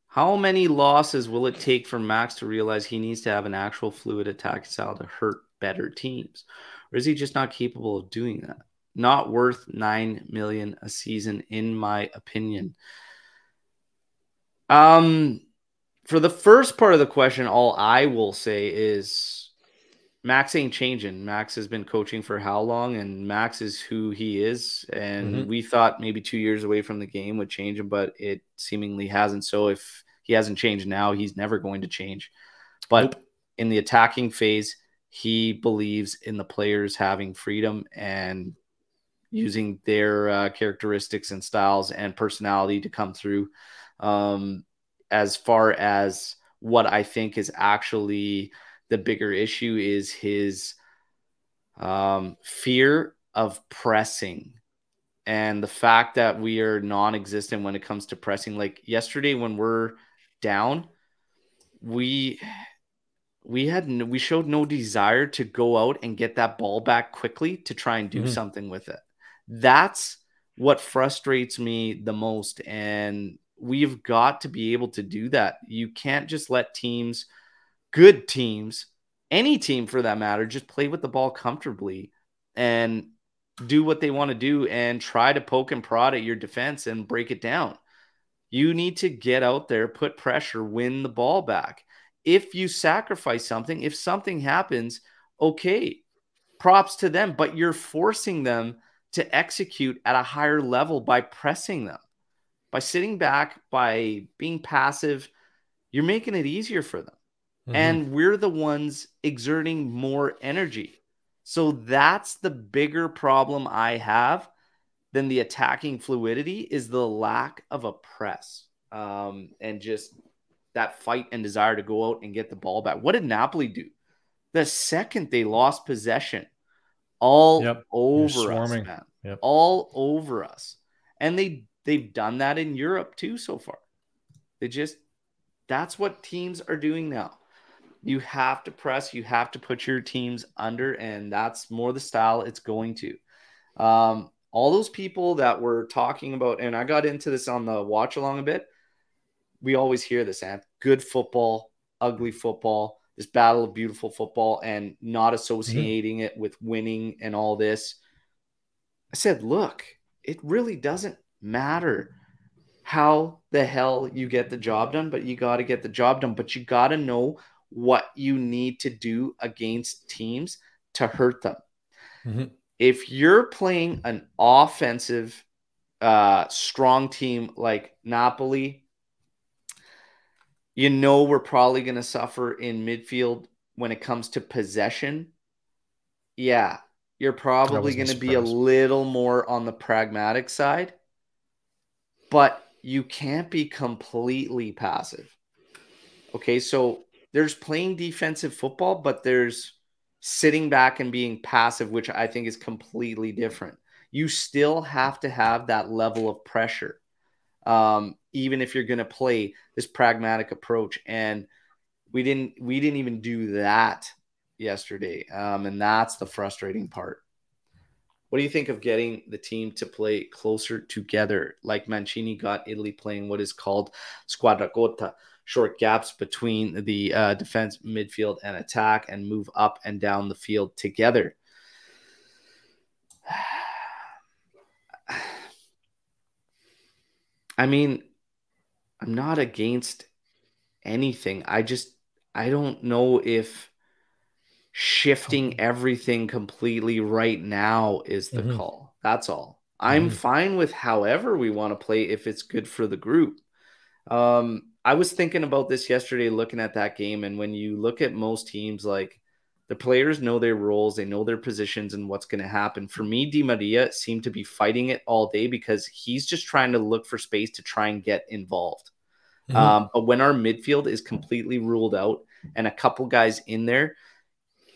How many losses will it take for Max to realize he needs to have an actual fluid attack style to hurt better teams? Or is he just not capable of doing that? Not worth nine million a season, in my opinion. Um for the first part of the question, all I will say is Max ain't changing. Max has been coaching for how long, and Max is who he is. And mm-hmm. we thought maybe two years away from the game would change him, but it seemingly hasn't. So if he hasn't changed now, he's never going to change. But nope. in the attacking phase, he believes in the players having freedom and using their uh, characteristics and styles and personality to come through. Um, as far as what I think is actually the bigger issue is his um, fear of pressing and the fact that we are non-existent when it comes to pressing like yesterday when we're down we we had we showed no desire to go out and get that ball back quickly to try and do mm-hmm. something with it that's what frustrates me the most and we've got to be able to do that you can't just let teams good teams, any team for that matter, just play with the ball comfortably and do what they want to do and try to poke and prod at your defense and break it down. You need to get out there, put pressure, win the ball back. If you sacrifice something, if something happens, okay, props to them, but you're forcing them to execute at a higher level by pressing them. By sitting back, by being passive, you're making it easier for them. Mm-hmm. And we're the ones exerting more energy. So that's the bigger problem I have than the attacking fluidity is the lack of a press um, and just that fight and desire to go out and get the ball back. What did Napoli do? The second they lost possession, all yep. over us, man. Yep. All over us. And they they've done that in Europe too so far. They just that's what teams are doing now you have to press, you have to put your teams under, and that's more the style it's going to. Um, all those people that were talking about, and I got into this on the watch along a bit. We always hear this, and good football, ugly football, this battle of beautiful football, and not associating mm-hmm. it with winning and all this. I said, look, it really doesn't matter how the hell you get the job done, but you got to get the job done. But you got to know what you need to do against teams to hurt them. Mm-hmm. If you're playing an offensive, uh, strong team like Napoli, you know we're probably going to suffer in midfield when it comes to possession. Yeah, you're probably going to be a little more on the pragmatic side, but you can't be completely passive. Okay, so there's playing defensive football, but there's sitting back and being passive, which I think is completely different. You still have to have that level of pressure, um, even if you're going to play this pragmatic approach. And we didn't we didn't even do that yesterday, um, and that's the frustrating part. What do you think of getting the team to play closer together, like Mancini got Italy playing what is called squadra corta? short gaps between the uh, defense, midfield, and attack, and move up and down the field together. I mean, I'm not against anything. I just I don't know if shifting everything completely right now is the Mhm. call. That's all. I'm Mhm. fine with however we want to play if it's good for the group. Um, I was thinking about this yesterday, looking at that game, and when you look at most teams, like the players know their roles, they know their positions and what's going to happen. For me, Di Maria seemed to be fighting it all day because he's just trying to look for space to try and get involved. Mhm. Um, but when our midfield is completely ruled out and a couple guys in there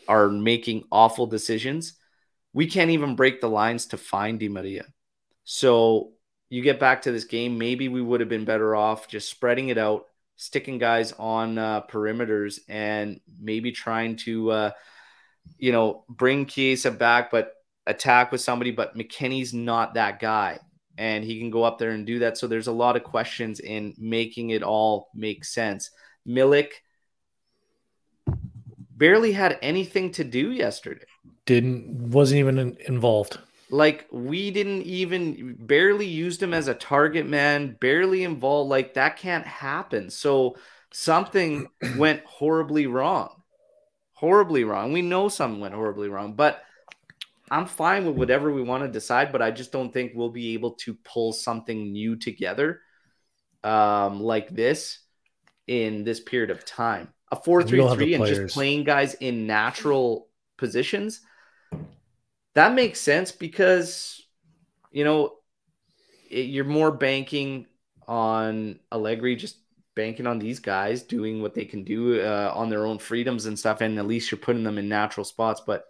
are making awful decisions, we can't even break the lines to find Di Maria. So you get back to this game, maybe we would have been better off just spreading it out, sticking guys on uh, perimeters, and maybe trying to, uh, you know, bring Chiesa back, but attack with somebody. But McKennie's not that guy and he can go up there and do that. So there's a lot of questions in making it all make sense. Milik barely had anything to do yesterday. Didn't wasn't even involved. Like we didn't even barely used him as a target man, barely involved. Like that can't happen. So something went horribly wrong. Horribly wrong. We know something went horribly wrong, but I'm fine with whatever we want to decide, but I just don't think we'll be able to pull something new together um, like this in this period of time. A 4 We 3 don't have the 3 and players. just playing guys in natural positions, that makes sense because, you know, it, you're more banking on Allegri, just banking on these guys doing what they can do uh, on their own freedoms and stuff. And at least you're putting them in natural spots. But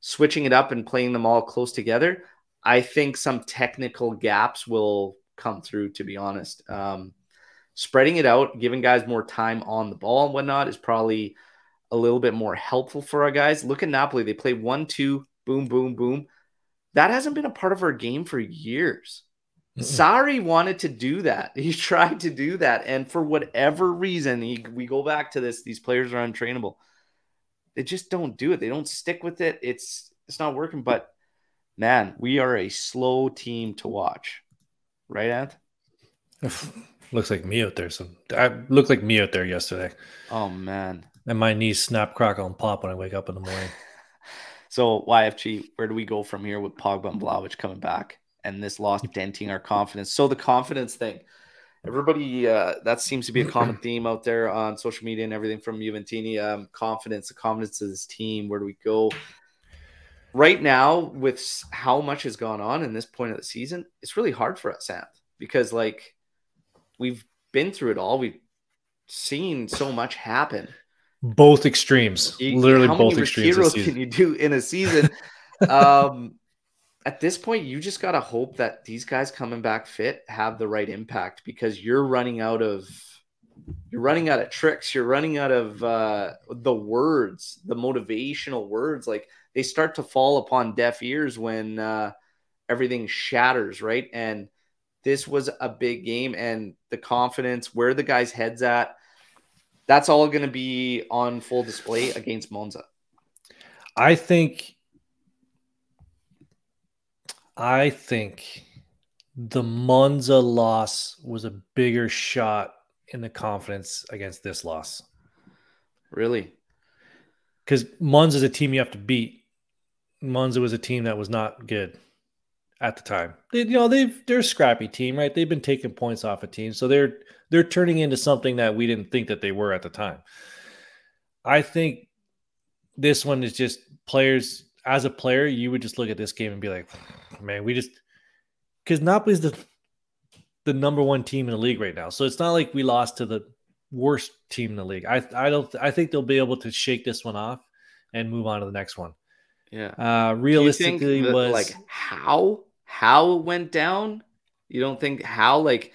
switching it up and playing them all close together, I think some technical gaps will come through, to be honest. Um, spreading it out, giving guys more time on the ball and whatnot is probably a little bit more helpful for our guys. Look at Napoli. They play one, two, boom, boom, boom. That hasn't been a part of our game for years. Mm-mm. Sarri wanted to do that. He tried to do that. And for whatever reason, he, we go back to this, these players are untrainable. They just don't do it. They don't stick with it. It's it's not working. But man, we are a slow team to watch. Right, Ant? Looks like me out there. Some I looked like me out there yesterday. Oh man. And my knees snap, crackle, and pop when I wake up in the morning. So YFG, where do we go from here with Pogba and Vlahovic coming back and this loss denting our confidence? So the confidence thing, everybody, uh, that seems to be a common theme out there on social media and everything from Juventini. Um, confidence, the confidence of this team. Where do we go? Right now, with how much has gone on in this point of the season, it's really hard for us, Sam, because like we've been through it all. We've seen so much happen. Both extremes. You- Literally how both many extremes. Can you do in a season? um, at this point, you just gotta hope that these guys coming back fit have the right impact because you're running out of you're running out of tricks. You're running out of uh, the words, the motivational words. Like they start to fall upon deaf ears when uh, everything shatters, right? And this was a big game, and the confidence, where the guys' heads at, that's all going to be on full display against Monza. I think I think the Monza loss was a bigger shot in the confidence against this loss. Really? Because Monza is a team you have to beat. Monza was a team that was not good at the time. They, you know, they've they're a scrappy team, right? They've been taking points off a team, so they're they're turning into something that we didn't think that they were at the time. I think this one is just players as a player, you would just look at this game and be like, man, we just because Napoli's the the number one team in the league right now. So it's not like we lost to the worst team in the league. I I don't I think they'll be able to shake this one off and move on to the next one. Yeah. Uh realistically that, was like how how it went down? You don't think how like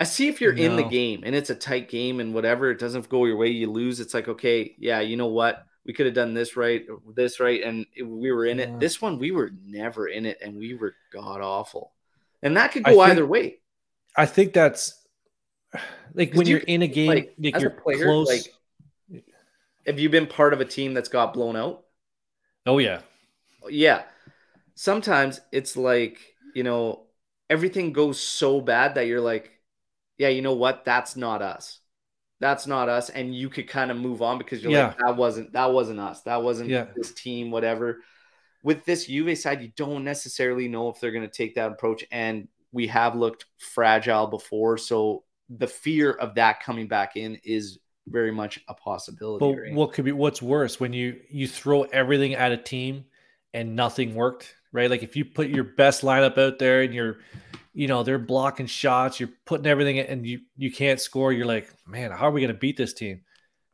I see if you're in the game and it's a tight game and whatever, it doesn't go your way, you lose. It's like, okay, yeah, you know what? We could have done this right, this right, and we were in Yeah. it. This one, we were never in it, and we were god awful. And that could go think- either way. I think that's like when you you're in a game, like, like, as you're player, close. like- Have you been part of a team that's got blown out? oh yeah, Yeah. Sometimes it's like, you know, everything goes so bad that you're like, yeah, you know what? That's not us. That's not us. And you could kind of move on because you're like, that wasn't that wasn't us. That wasn't Yeah. this team, whatever. With this Juve side, you don't necessarily know if they're going to take that approach. And we have looked fragile before. So the fear of that coming back in is very much a possibility. but right? what could be what's worse when you you throw everything at a team and nothing worked, right? Like if you put your best lineup out there and you're, you know, they're blocking shots, you're putting everything in and you you can't score. You're like, man, how are we going to beat this team?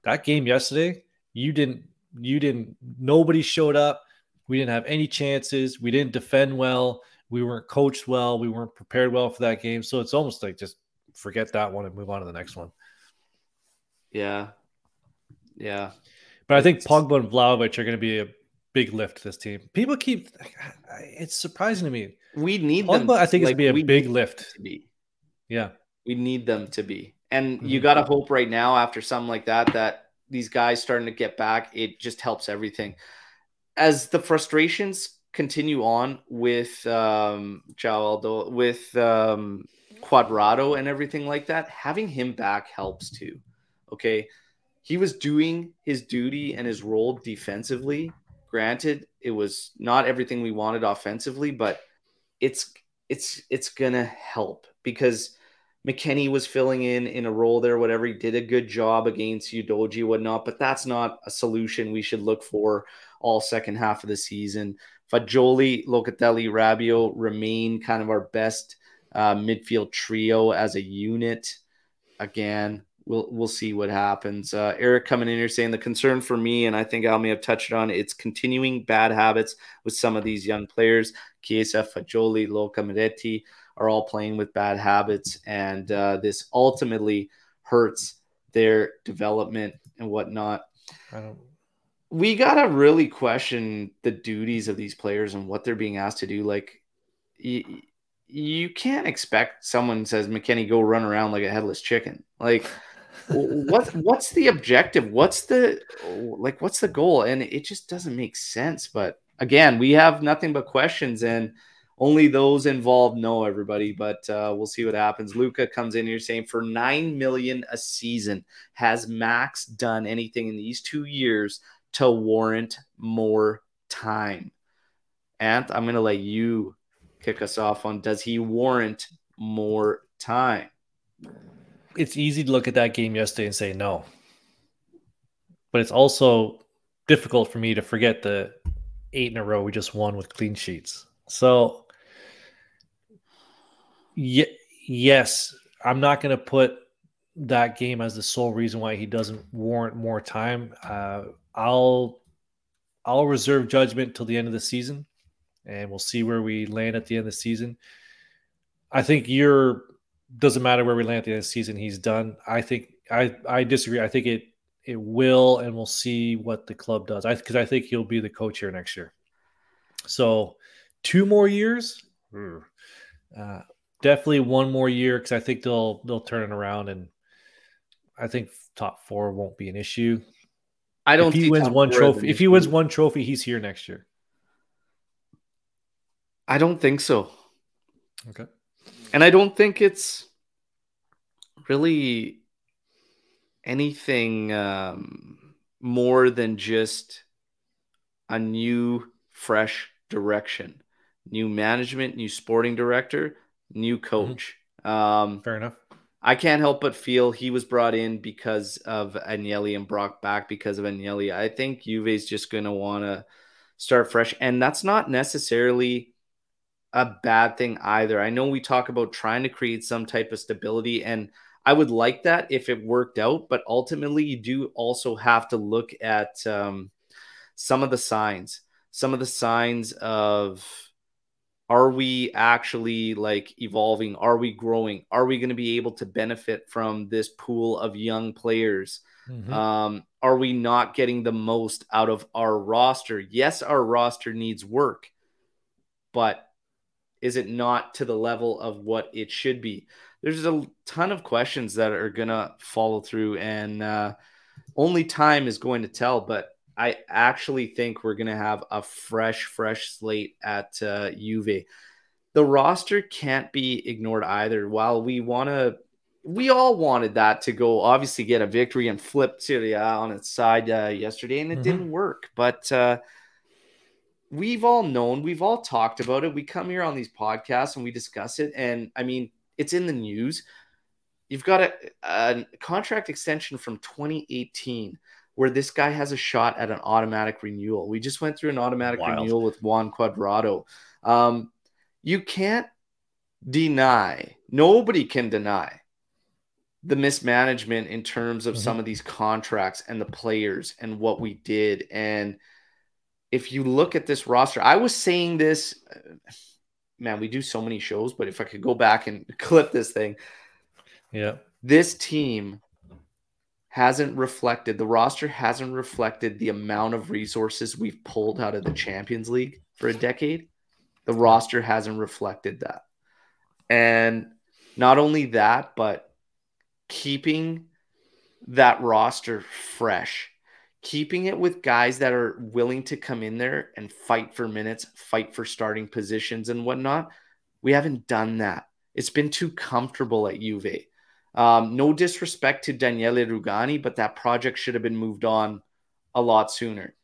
That game yesterday, you didn't you didn't nobody showed up. We didn't have any chances. We didn't defend well. We weren't coached well. We weren't prepared well for that game. So it's almost like just forget that one and move on to the next one. yeah. Yeah. But I think It's- Pogba and Vlahovic are going to be a big lift to this team. People keep it's surprising to me. We need them. Pogba, I think, like, going to be a big lift. to be. Yeah. We need them to be. And you Mhm. got to hope right now, after something like that, that these guys starting to get back, it just helps everything. As the frustrations continue on with um, Aldo, with um, Cuadrado and everything like that, having him back helps too. Okay. He was doing his duty and his role defensively. Granted, it was not everything we wanted offensively, but it's it's it's gonna help because McKennie was filling in in a role there, whatever. He did a good job against Udogie, whatnot, but that's not a solution we should look for all second half of the season. Fagioli, Locatelli, Rabiot remain kind of our best uh, midfield trio as a unit. Again, we'll we'll see what happens. Uh, Eric coming in here saying the concern for me, and I think I may have touched on it's continuing bad habits with some of these young players. Chiesa, Fagioli, Loca Miretti are all playing with bad habits, and uh, this ultimately hurts their development and whatnot. I don't We gotta really question the duties of these players and what they're being asked to do. Like, you, you can't expect someone says McKennie go run around like a headless chicken. Like, what what's the objective? What's the like? What's the goal? And it just doesn't make sense. But again, we have nothing but questions, and only those involved know everybody. But uh, we'll see what happens. Luca comes in here saying for nine million a season, has Max done anything in these two years to warrant more time? Ant, I'm gonna let you kick us off on does he warrant more time? It's easy to look at that game yesterday and say no. But it's also difficult for me to forget the eight in a row we just won with clean sheets. So ye- yes, I'm not going to put that game as the sole reason why he doesn't warrant more time. Uh, I'll I'll reserve judgment till the end of the season, and we'll see where we land at the end of the season. I think you're doesn't matter where we land at the end of the season. He's done. I think I I disagree. I think it it will, and we'll see what the club does. I because I think he'll be the coach here next year. So two more years, uh, definitely one more year because I think they'll they'll turn it around, and I think top four won't be an issue. I don't If he see wins one four as an trophy, if he wins one trophy, he's here next year. I don't think so. Okay. And I don't think it's really anything um, more than just a new, fresh direction, new management, new sporting director, new coach. Um, Fair enough. I can't help but feel he was brought in because of Agnelli and Brock back because of Agnelli. I think Juve's just going to want to start fresh. And that's not necessarily a bad thing either. I know we talk about trying to create some type of stability, and I would like that if it worked out. But ultimately, you do also have to look at um, some of the signs, some of the signs of are we actually like evolving? Are we growing? Are we going to be able to benefit from this pool of young players? Mhm. Um, are we not getting the most out of our roster? Yes, our roster needs work, but is it not to the level of what it should be? there's a ton of questions that are gonna follow through, and uh, only time is going to tell. But I actually think we're gonna have a fresh, fresh slate at uh, Juve. The roster can't be ignored either. While we want to, we all wanted that to go, obviously get a victory and flip Serie A on its side uh, yesterday, and it Mhm. didn't work. But uh, we've all known, we've all talked about it. We come here on these podcasts and we discuss it. And I mean, it's in the news. You've got a, a contract extension from 2018 where this guy has a shot at an automatic renewal. We just went through an automatic Wild. renewal with Juan Cuadrado. Um, you can't deny, nobody can deny the mismanagement in terms of Mhm. some of these contracts and the players and what we did. And if you look at this roster, I was saying this, uh, man, we do so many shows, but if I could go back and clip this thing, Yeah. this team hasn't reflected, the roster hasn't reflected the amount of resources we've pulled out of the Champions League for a decade. The roster hasn't reflected that. And not only that, but keeping that roster fresh, keeping it with guys that are willing to come in there and fight for minutes, fight for starting positions and whatnot. We haven't done that. It's been too comfortable at Juve. Um, no disrespect to Daniele Rugani, but that project should have been moved on a lot sooner.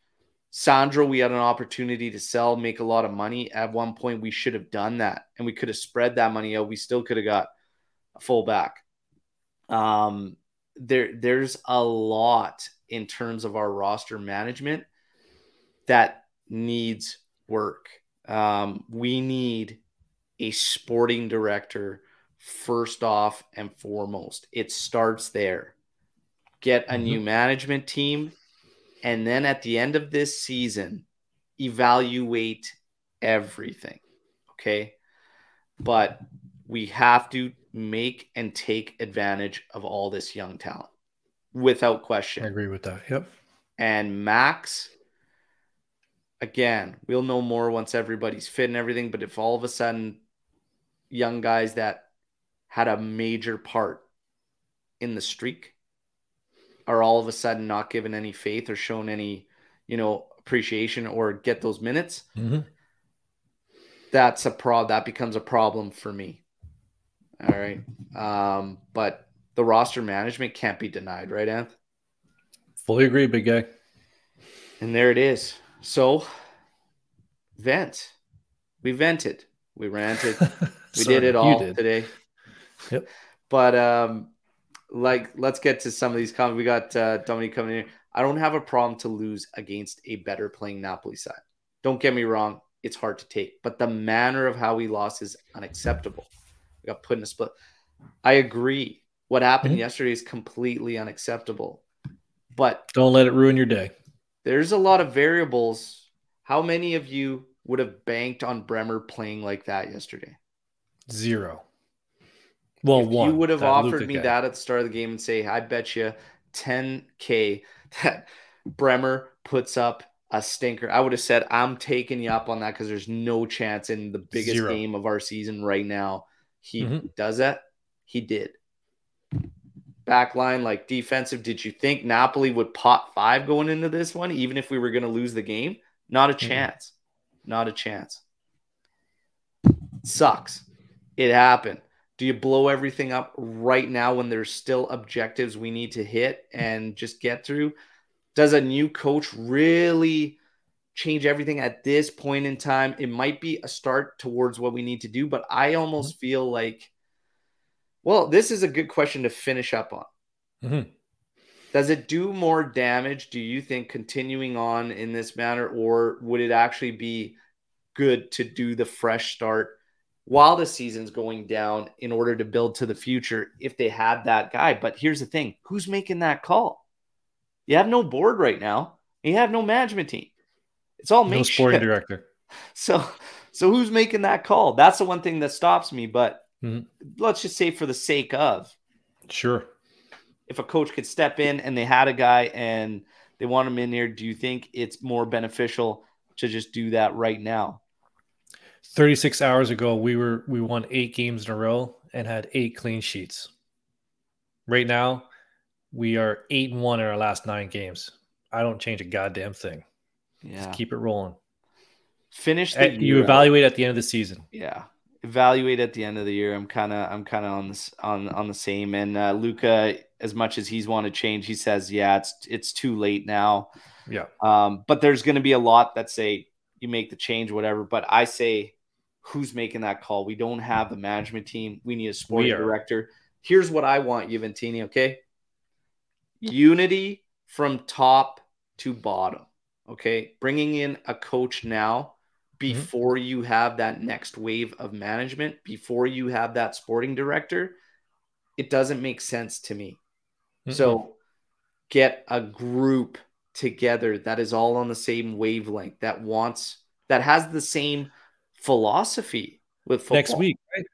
Sandro, we had an opportunity to sell, make a lot of money. At one point, we should have done that, and we could have spread that money out. We still could have got a fullback. Um, there, there's a lot in terms of our roster management that needs work. Um, we need a sporting director first off and foremost. It starts there. Get a new management team, and then at the end of this season, evaluate everything. Okay. But we have to make and take advantage of all this young talent without question. I agree with that. Yep. And Max, again, we'll know more once everybody's fit and everything. But if all of a sudden, young guys that had a major part in the streak are all of a sudden not given any faith or shown any, you know, appreciation or get those minutes, Mhm. that's a pro that becomes a problem for me. All right. Um, but the roster management can't be denied, right, Anth? Fully agree, big guy. And there it is. So, vent. We vented. We ranted. We Sorry, did it all did. today. Yep. But um, like, let's get to some of these comments. We got uh, Dominique coming in. I don't have a problem to lose against a better playing Napoli side. Don't get me wrong; it's hard to take, but the manner of how we lost is unacceptable. We got put in a split. I agree. What happened Mhm. yesterday is completely unacceptable. But Don't let it ruin your day. there's a lot of variables. How many of you would have banked on Bremer playing like that yesterday? Zero. Well, if one. you would have offered Luka me guy. that at the start of the game and say, I bet you 10K that Bremer puts up a stinker, I would have said, I'm taking you up on that because there's no chance in the biggest Zero. game of our season right now. He Mhm. does that. He did. Backline, like defensive, did you think Napoli would pot five going into this one, even if we were going to lose the game? Not a Mhm. chance. Not a chance. Sucks. It happened. Do you blow everything up right now when there's still objectives we need to hit and just get through? Does a new coach really change everything at this point in time? It might be a start towards what we need to do, but I almost feel like, well, this is a good question to finish up on. Mhm. Does it do more damage, do you think, continuing on in this manner, or would it actually be good to do the fresh start while the season's going down in order to build to the future if they had that guy? But here's the thing who's making that call? You have no board right now, you have no management team. It's all No sporting director. So, so who's making that call? That's the one thing that stops me. But Mhm. let's just say, for the sake of, Sure. if a coach could step in and they had a guy and they want him in here, do you think it's more beneficial to just do that right now? 36 hours ago, we were we won eight games in a row and had eight clean sheets. Right now, we are eight and one in our last nine games. I don't change a goddamn thing. Yeah. Just keep it rolling. Finish the At- you evaluate at the end of the season. yeah evaluate at the end of the year i'm kind of i'm kind of on this on on the same. And uh luca as much as he's want to change he says yeah it's it's too late now. Yeah. um but there's going to be a lot that say you make the change whatever. But i say who's making that call? We don't have the management team. We need a sporting director. Here's what i want Juventini, okay? Unity from top to bottom okay? Bringing in a coach now Mm-hmm. before you have that next wave of management before you have that sporting director it doesn't make sense to me so get a group together that is all on the same wavelength that wants that has the same philosophy with football. next week, right?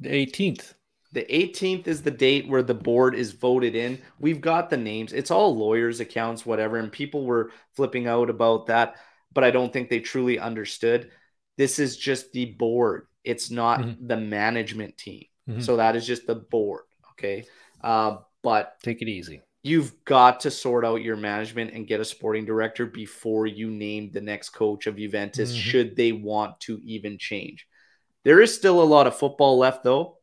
The 18th. The 18th is the date where the board is voted in. We've got the names. It's all lawyers, accounts, whatever. And people were flipping out about that, but I don't think they truly understood. This is just the board. It's not Mhm. the management team. Mhm. So that is just the board. Okay. Uh, but Take it easy. you've got to sort out your management and get a sporting director before you name the next coach of Juventus, Mhm. should they want to even change. There is still a lot of football left, though,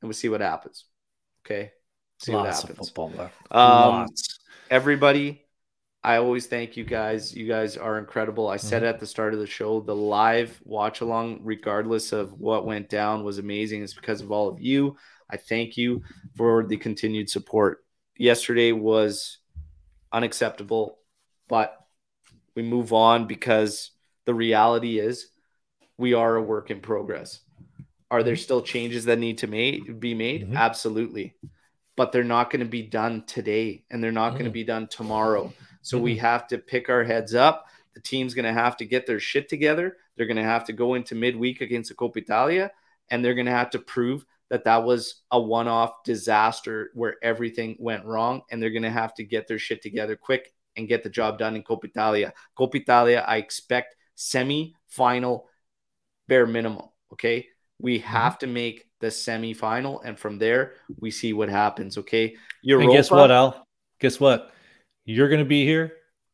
and we'll see what happens. Okay, see Lots what of football left. Um, Lots. Everybody, I always thank you guys. You guys are incredible. I said Mhm. at the start of the show, the live watch along, regardless of what went down, was amazing. It's because of all of you. I thank you for the continued support. Yesterday was unacceptable, but we move on because the reality is we are a work in progress. Are there still changes that need to made, be made? Mhm. Absolutely. But they're not going to be done today and they're not going to be done tomorrow. So we mm-hmm. have to pick our heads up. The team's going to have to get their shit together. They're going to have to go into midweek against the Coppa Italia and they're going to have to prove that that was a one-off disaster where everything went wrong and they're going to have to get their shit together quick and get the job done in Coppa Italia. Coppa Italia, I expect semi-final bare minimum, okay? We mm-hmm. have to make the semi-final and from there we see what happens, okay? Europa, And guess what, Al? Guess what? You're going to be here.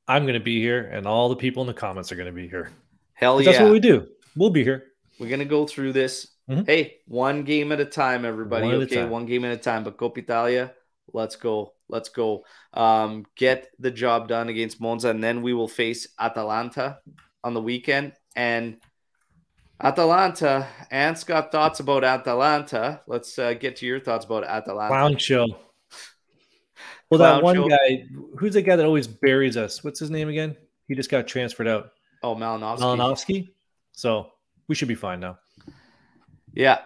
I'm going to be here, and all the people in the comments are going to be here. Hell yeah. That's what we do. We'll be here. We're gonna go through this. Mhm. Hey, one game at a time, everybody. One okay, time. one game at a time. But Coppa Italia, let's go. Let's go. Um, get the job done against Monza, and then we will face Atalanta on the weekend. And Atalanta, Ant's got thoughts about Atalanta. Let's uh, get to your thoughts about Atalanta. Clown show. Well, that one guy, who's the guy that always buries us? What's his name again? He just got transferred out. Oh, Malinovskyi. Malinovskyi. So we should be fine now. Yeah.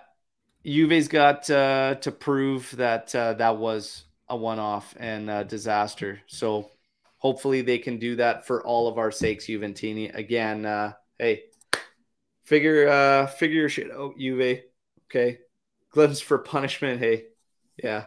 Juve's got uh, to prove that uh, that was a one-off and a disaster. So hopefully they can do that for all of our sakes, Juventini. Again, uh, hey, figure uh, figure your shit out, Juve. Okay, glimpse for punishment. Hey, yeah.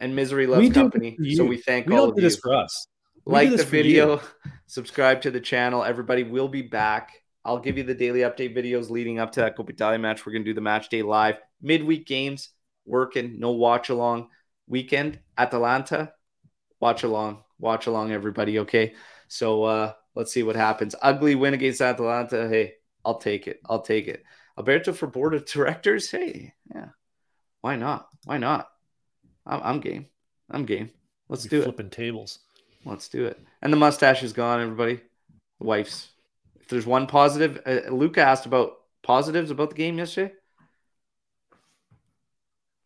And misery loves We company, so we thank We all of do you this for us. We like the video, subscribe to the channel. Everybody will be back. I'll give you the daily update videos leading up to that Coppa Italia match. We're going to do the match day live, midweek games, working, no watch along. Weekend, Atalanta, watch along, watch along, everybody. Okay. So uh, let's see what happens. Ugly win against Atalanta. Hey, I'll take it. I'll take it. Alberto for board of directors. Hey, yeah. Why not? Why not? I'm, I'm game. I'm game. Let's do it. flipping tables. Let's do it. And the mustache is gone, everybody. The wife's. If there's one positive, uh, Luca asked about positives about the game yesterday.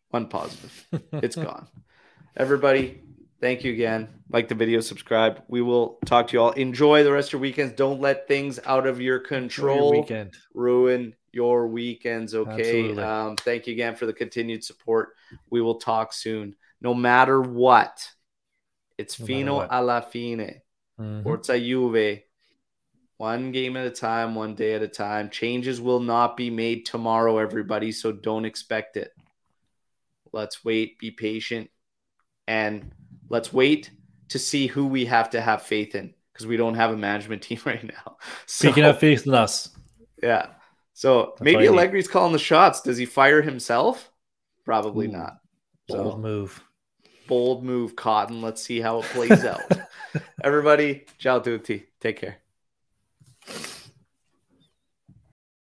One positive. It's gone. Everybody, thank you again. Like the video, subscribe. We will talk to you all. Enjoy the rest of your weekends. Don't let things out of your Enjoy your control weekend. ruin your weekends. Okay. Um, thank you again for the continued support. We will talk soon. No matter what, it's No fino what. alla fine. Mhm. Forza Juve. One game at a time, one day at a time. Changes will not be made tomorrow, everybody. So don't expect it. Let's wait, be patient, and let's wait to see who we have to have faith in because we don't have a management team right now. So, So you can have faith in us. yeah. So That's maybe. Allegri's calling the shots. Does he fire himself? Probably Ooh. not. Bold So move. bold move, Cotton. Let's see how it plays out. Everybody, ciao tutti. Take care.